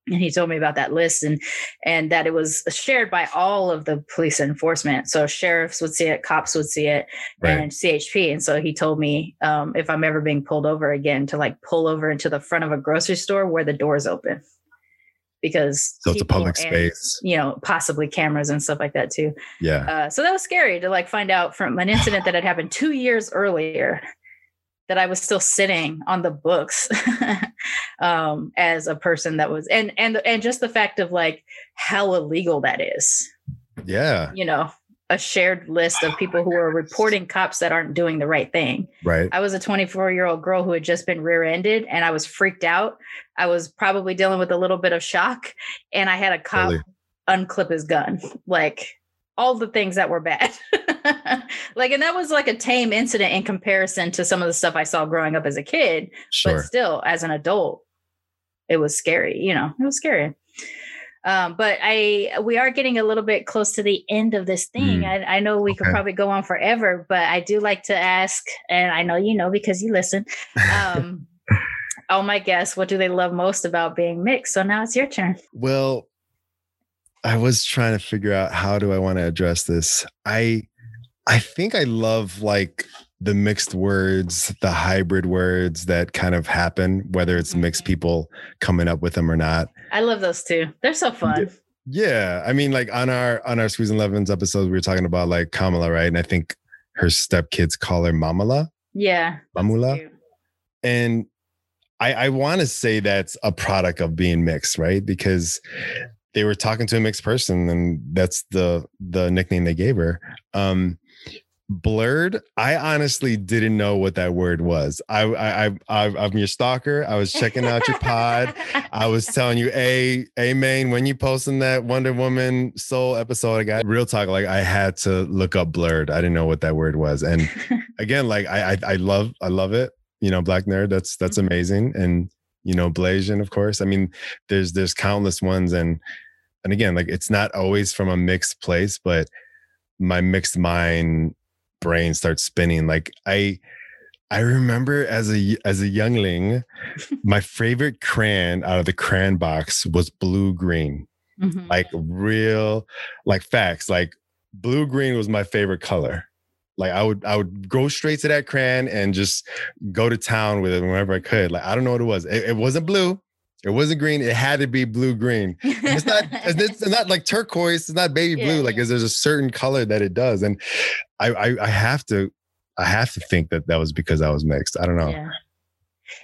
Speaker 2: And he told me about that list and and that it was shared by all of the police enforcement. So sheriffs would see it, cops would see it,
Speaker 3: Right.
Speaker 2: and CHP. And so he told me um, if I'm ever being pulled over again, to like pull over into the front of a grocery store where the doors open, because
Speaker 3: So it's a public
Speaker 2: and-
Speaker 3: space.
Speaker 2: you know, possibly cameras and stuff like that too.
Speaker 3: Yeah.
Speaker 2: Uh, so that was scary to like find out from an incident that had happened two years earlier that I was still sitting on the books <laughs> um, as a person that was, and and and just the fact of like how illegal that is.
Speaker 3: Yeah.
Speaker 2: You know, a shared list of people who are reporting cops that aren't doing the right thing.
Speaker 3: Right.
Speaker 2: I was a 24 year old girl who had just been rear ended and I was freaked out. I was probably dealing with a little bit of shock and I had a cop
Speaker 3: Totally.
Speaker 2: unclip his gun. Like all the things that were bad. <laughs> like, and that was like a tame incident in comparison to some of the stuff I saw growing up as a kid. But still, as an adult, it was scary. You know, it was scary. Um, but I we are getting a little bit close to the end of this thing.
Speaker 3: Mm.
Speaker 2: I, I know we could probably go on forever, but I do like to ask, and I know you know because you listen. Um, <laughs> oh my guests, what do they love most about being mixed? So now it's your turn.
Speaker 3: Well, I was trying to figure out how do I want to address this. I I think I love like the mixed words, the hybrid words that kind of happen, whether it's mixed mm-hmm. people coming up with them or not.
Speaker 2: I love those too. They're so fun.
Speaker 3: Yeah, I mean, like on our on our Squeezin' Lemons episode, we were talking about like Kamala, right? And I think her stepkids call her Mamala,
Speaker 2: Yeah.
Speaker 3: Mamula. and I I want to say that's a product of being mixed, right? Because they were talking to a mixed person, and that's the the nickname they gave her. Um, blerd. I honestly didn't know what that word was. I I, I I'm your stalker. I was checking out your pod. I was <laughs> telling you, a a main when you posting that Wonder Woman Soul episode, I got real talk. Like I had to look up blerd. I didn't know what that word was, and <laughs> again, like I I, I love I love it. You know, Black Nerd. That's that's
Speaker 2: Mhm.
Speaker 3: amazing, and you know, Blasian, of course. I mean, there's there's countless ones, and and again, like it's not always from a mixed place, but my mixed mind brain starts spinning. Like I I remember as a as a youngling, <laughs> my favorite crayon out of the crayon box was blue green.
Speaker 2: Mhm.
Speaker 3: Like real like facts. Like blue green was my favorite color. Like I would I would go straight to that crayon and just go to town with it whenever I could. Like I don't know what it was. It, it wasn't blue. It wasn't green. It had to be blue green. It's not <laughs> it's not like turquoise. It's not baby
Speaker 2: Yeah,
Speaker 3: blue. Like
Speaker 2: yeah.
Speaker 3: there's a certain color that it does. And I, I I have to I have to think that that was because I was mixed. I don't know.
Speaker 2: Yeah.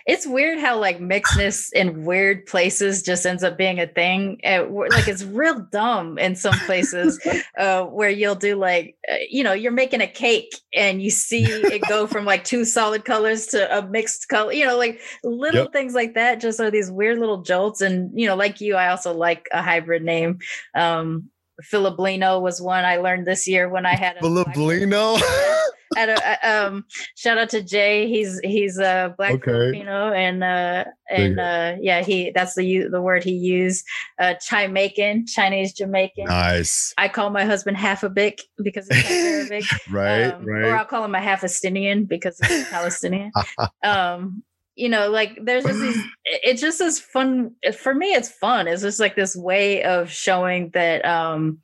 Speaker 2: It's weird how like mixedness in weird places just ends up being a thing. Uh, where- like it's real dumb in some places <laughs> uh, where you'll do like, uh, you know, you're making a cake and you see it go from like two solid colors to a mixed color, you know, like little
Speaker 3: Yep.
Speaker 2: things like that just are these weird little jolts. And, you know, like you, I also like a hybrid name. Um, Filiblino was one I learned this year when I had a
Speaker 3: Filiblino. <laughs>
Speaker 2: at a, uh, um shout out to Jay. He's he's a black
Speaker 3: Okay.
Speaker 2: Filipino and uh and uh yeah he that's the the word he used. Uh Jamaican, Chinese Jamaican.
Speaker 3: nice.
Speaker 2: I call my husband half a bic because he's Arabic. <laughs>
Speaker 3: Right,
Speaker 2: Um, Or I'll call him a half Estinian because he's Palestinian. <laughs> um, you know, like there's just these, <sighs> it's just as fun for me. It's fun. It's just like this way of showing that, um,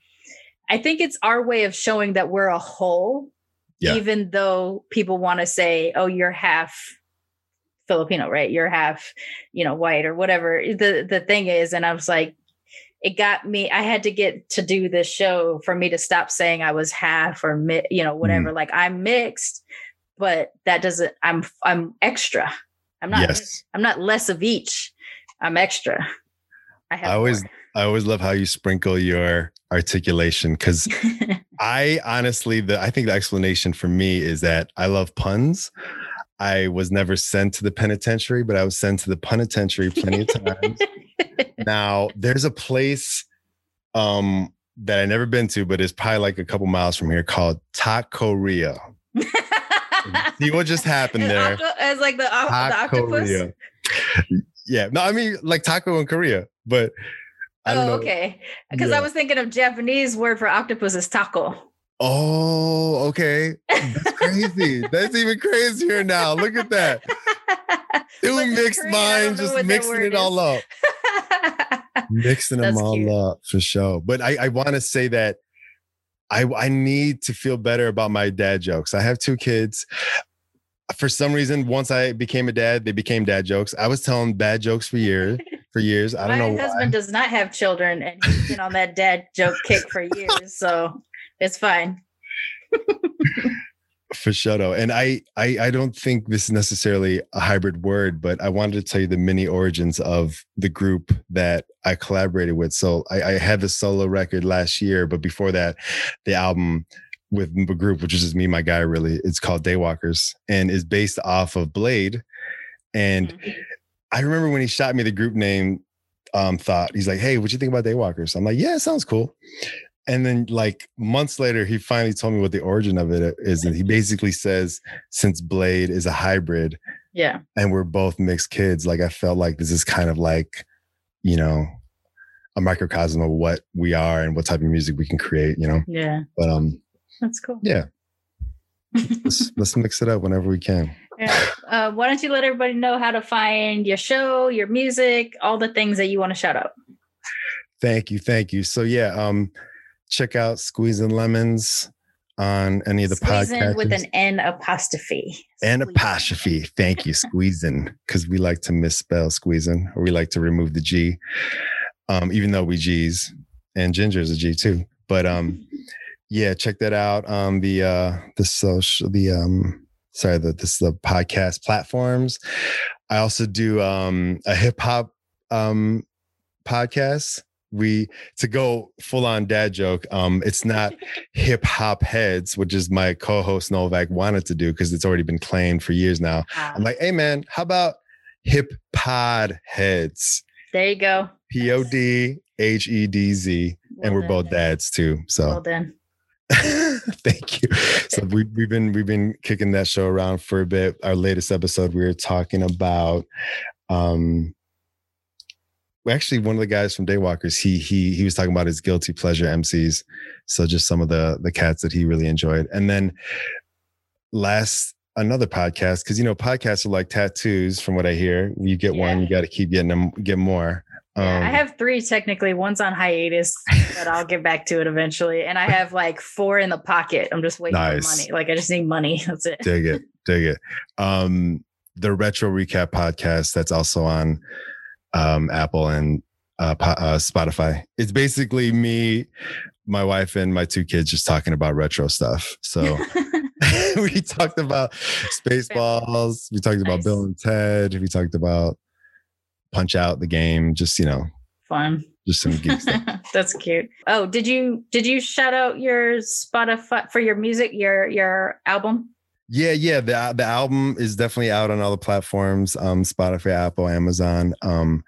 Speaker 2: I think it's our way of showing that we're a whole,
Speaker 3: Yeah.
Speaker 2: even though people want to say, "Oh, you're half Filipino, right? You're half, you know, white or whatever." The the thing is, and I was like, it got me. I had to get to do this show for me to stop saying I was half or mi- you know
Speaker 3: Mm.
Speaker 2: whatever. Like I'm mixed, but that doesn't. I'm I'm extra. I'm not.
Speaker 3: yes.
Speaker 2: I'm not less of each. I'm extra. I have
Speaker 3: I always
Speaker 2: more.
Speaker 3: I always love how you sprinkle your articulation because <laughs> I honestly, the I think the explanation for me is that I love puns. I was never sent to the penitentiary, but I was sent to the penitentiary plenty of times. <laughs> now, there's a place um, that I never been to, but it's probably like a couple miles from here called Taqueria. See what just happened there?
Speaker 2: octo- As like the, o- the octopus.
Speaker 3: Taqueria. Yeah, no, I mean like taco in Korea, but I don't
Speaker 2: Oh,
Speaker 3: know.
Speaker 2: okay. Because
Speaker 3: Yeah.
Speaker 2: I was thinking of Japanese word for octopus is taco.
Speaker 3: Oh, okay. That's crazy. <laughs> That's even crazier now. Look at that. <laughs> Two
Speaker 2: in
Speaker 3: mixed
Speaker 2: Korean,
Speaker 3: minds just mixing it all up. <laughs> Mixing them all
Speaker 2: cute.
Speaker 3: up for sure. But I, I want to say that I I need to feel better about my dad jokes. I have two kids. For some reason, once I became a dad, they became dad jokes. I was telling bad jokes for years. <laughs> For years, I don't
Speaker 2: My
Speaker 3: know why.
Speaker 2: husband does not have children, and he's been on that dad joke kick for years, <laughs> so it's fine. <laughs>
Speaker 3: for sure and I, I i don't think this is necessarily a hybrid word but i wanted to tell you the mini origins of the group that i collaborated with so i, I had the solo record last year but before that the album with the group which is just me my guy really it's called daywalkers and is based off of blade and
Speaker 2: Mhm.
Speaker 3: I remember when he shot me the group name um thought he's like, Hey, what you think about Daywalkers? I'm like, Yeah, it sounds cool. And then like months later, he finally told me what the origin of it is. And he basically says, since Blade is a hybrid
Speaker 2: Yeah.
Speaker 3: and we're both mixed kids, like I felt like this is kind of like, you know, a microcosm of what we are and what type of music we can create, you know.
Speaker 2: Yeah.
Speaker 3: But um,
Speaker 2: That's cool.
Speaker 3: yeah, let's let's <laughs> mix it up whenever we can.
Speaker 2: Yeah. Uh, why don't you let everybody know how to find your show, your music, all the things that you want to shout out?
Speaker 3: Thank you, thank you. So yeah, um, check out Squeezin' Lemons on any of the
Speaker 2: Squeezing
Speaker 3: podcasts.
Speaker 2: with an N apostrophe. Squeezing.
Speaker 3: apostrophe. Thank you, squeezing, because we like to misspell squeezing, or we like to remove the G, um, even though we G's and Ginger is a G too. But um, yeah, check that out on the uh, the social, the um, sorry, the this the podcast platforms. I also do um a hip hop um podcast. We to go full on dad joke. Um, it's not <laughs> hip hop heads, which is my co-host Novak wanted to do because it's already been claimed for years now.
Speaker 2: Ah,
Speaker 3: I'm like, hey man, how about hip pod heads?
Speaker 2: there you go.
Speaker 3: P O D H E D Z, and we're
Speaker 2: done.
Speaker 3: both dads too. So
Speaker 2: Well done. <laughs>
Speaker 3: thank you. So we we've been we've been kicking that show around for a bit. Our latest episode, we were talking about um well, actually one of the guys from Daywalkers, he he he was talking about his guilty pleasure MCs. So just some of the the cats that he really enjoyed. And then last another podcast, because you know, podcasts are like tattoos, from what I hear. You get one, you got to keep getting them, get more.
Speaker 2: Yeah, I
Speaker 3: Um,
Speaker 2: have three technically. One's on hiatus, but I'll get back to it eventually. And I have like four in the pocket. I'm just waiting
Speaker 3: Nice.
Speaker 2: for money. Like I just need money. <laughs> That's it.
Speaker 3: dig it dig it um the retro recap podcast that's also on um apple and uh, uh spotify it's basically me my wife and my two kids just talking about retro stuff so <laughs> <laughs> we talked about spaceballs we talked about
Speaker 2: Nice.
Speaker 3: bill and ted we talked about punch out the game just you know
Speaker 2: Fun.
Speaker 3: just some geek stuff <laughs>
Speaker 2: That's cute. Oh, did you did you shout out your Spotify for your music, your your album?
Speaker 3: Yeah, yeah. The the album is definitely out on all the platforms, um, Spotify, Apple, Amazon. Um,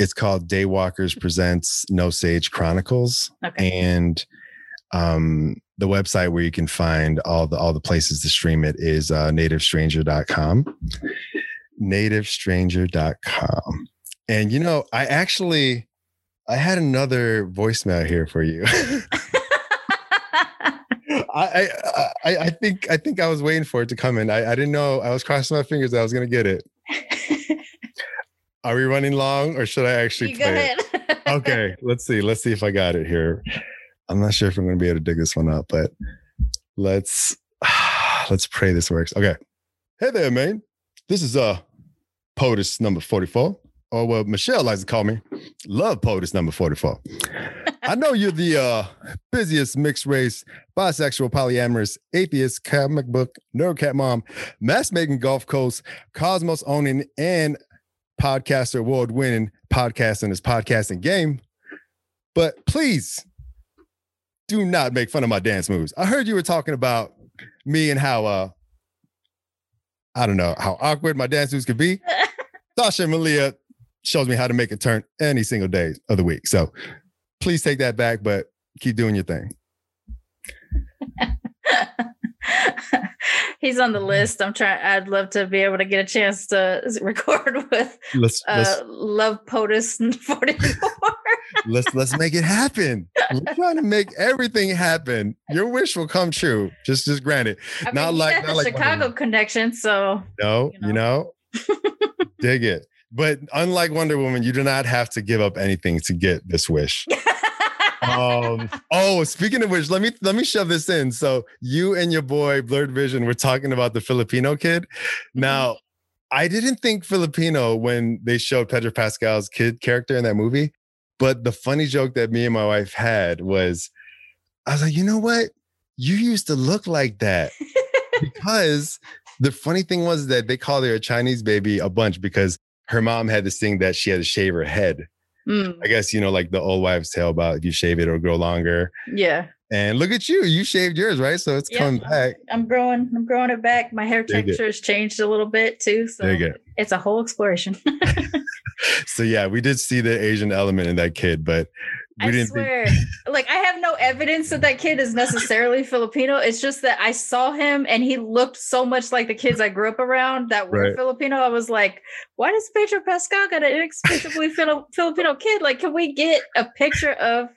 Speaker 3: it's called Daywalkers Presents No Sage Chronicles.
Speaker 2: Okay.
Speaker 3: And um the website where you can find all the all the places to stream it is uh nativestranger.com. Nativestranger.com. And you know, I actually I had another voicemail here for you. <laughs> I, I think I think I was waiting for it to come in. I, I didn't know. I was crossing my fingers that I was gonna get it. <laughs> Are we running long, or should I actually
Speaker 2: you go
Speaker 3: play it?
Speaker 2: ahead. <laughs>
Speaker 3: Okay, let's see. Let's see if I got it here. I'm not sure if I'm going to be able to dig this one up, but let's <sighs> let's pray this works. Okay. Hey there, man. This is uh POTUS number 44. Or well, Michelle likes to call me Love POTUS number 44. I know you're the uh, busiest mixed race, bisexual, polyamorous, atheist, comic book, nerd cat mom, mass making Gulf Coast, cosmos owning, and podcaster award winning podcast in this podcasting game. But please do not make fun of my dance moves. I heard you were talking about me and how uh I don't know how awkward my dance moves could be. <laughs> Sasha Malia shows me how to make a turn any single day of the week. So please take that back, but keep doing your thing. <laughs>
Speaker 2: He's on the list. I'm trying. I'd love to be able to get a chance to <laughs> record with let's, uh, let's Love POTUS <laughs> 44.
Speaker 3: let's let's make it happen. We're trying to make everything happen. Your wish will come true. Just just granted.
Speaker 2: I not mean, like not like Chicago connection. So
Speaker 3: no, you know, you know? dig it. But unlike Wonder Woman, you do not have to give up anything to get this wish. Um, oh, speaking of which, let me let me shove this in. So you and your boy Blerd Vision were talking about the Filipino kid. Mm-hmm. Now, I didn't think Filipino when they showed Pedro Pascal's kid character in that movie. But the funny joke that me and my wife had was, I was like, you know what? You used to look like that. <laughs> because the funny thing was that they called her a Chinese baby a bunch because her mom had this thing that she had to shave her head. Mm. I guess, you know, like the old wives' tale about if you shave it, it'll grow longer.
Speaker 2: Yeah.
Speaker 3: And look at you, you shaved yours, right? So it's coming back.
Speaker 2: I'm growing, I'm growing it back. My hair texture has changed a little bit too. So it's a whole exploration. <laughs> <laughs>
Speaker 3: so yeah, we did see the Asian element in that kid, but
Speaker 2: I swear, think- <laughs> like I have no evidence that that kid is necessarily Filipino. It's just that I saw him and he looked so much like the kids I grew up around that were right. Filipino. I was like, why does Pedro Pascal got an inexplicably <laughs> Filipino kid? Like, can we get a picture of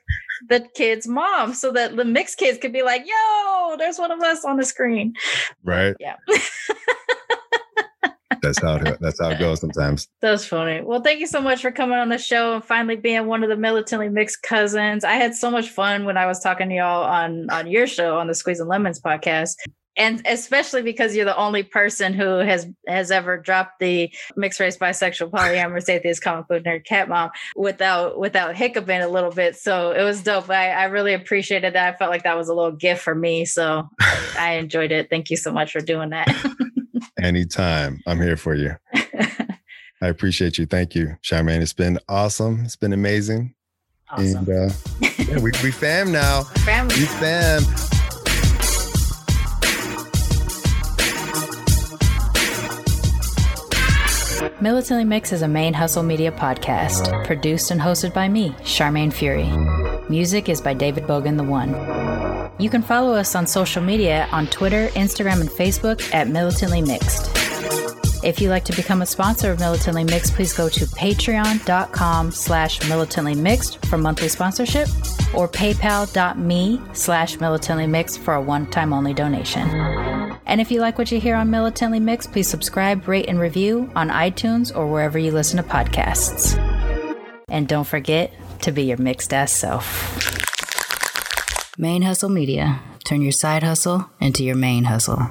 Speaker 2: the kid's mom so that the mixed kids could be like, yo, there's one of us on the screen.
Speaker 3: Right.
Speaker 2: Yeah. <laughs>
Speaker 3: that's how it, that's how it goes sometimes. <laughs>
Speaker 2: That's funny. Well, thank you so much for coming on the show and finally being one of the militantly mixed cousins. I had so much fun when I was talking to y'all on on your show on the Squeezin' Lemons podcast. And especially because you're the only person who has has ever dropped the mixed race bisexual polyamorous <laughs> atheist comic book nerd cat mom without without hiccuping a little bit. So it was dope. I, I really appreciated that. I felt like that was a little gift for me. So i enjoyed it. Thank you so much for doing that <laughs>
Speaker 3: anytime. I'm here for you. <laughs> I appreciate you. Thank you charmaine. It's been awesome. It's been amazing. Awesome. and uh yeah, we, we <laughs> fam now.
Speaker 2: Family.
Speaker 3: we fam.
Speaker 4: Militantly Mixed is a main hustle media podcast, produced and hosted by me, Charmaine Fury. Music is by David Bogan the One. You can follow us on social media on Twitter, Instagram, and Facebook at Militantly Mixed. If you'd like to become a sponsor of Militantly Mixed, please go to patreon.com slash militantly mixed for monthly sponsorship or paypal.me slash militantly mixed for a one-time only donation. And if you like what you hear on Militantly Mixed, please subscribe, rate, and review on iTunes or wherever you listen to podcasts. And don't forget to be your mixed ass self. Main Hustle Media. Turn your side hustle into your main hustle.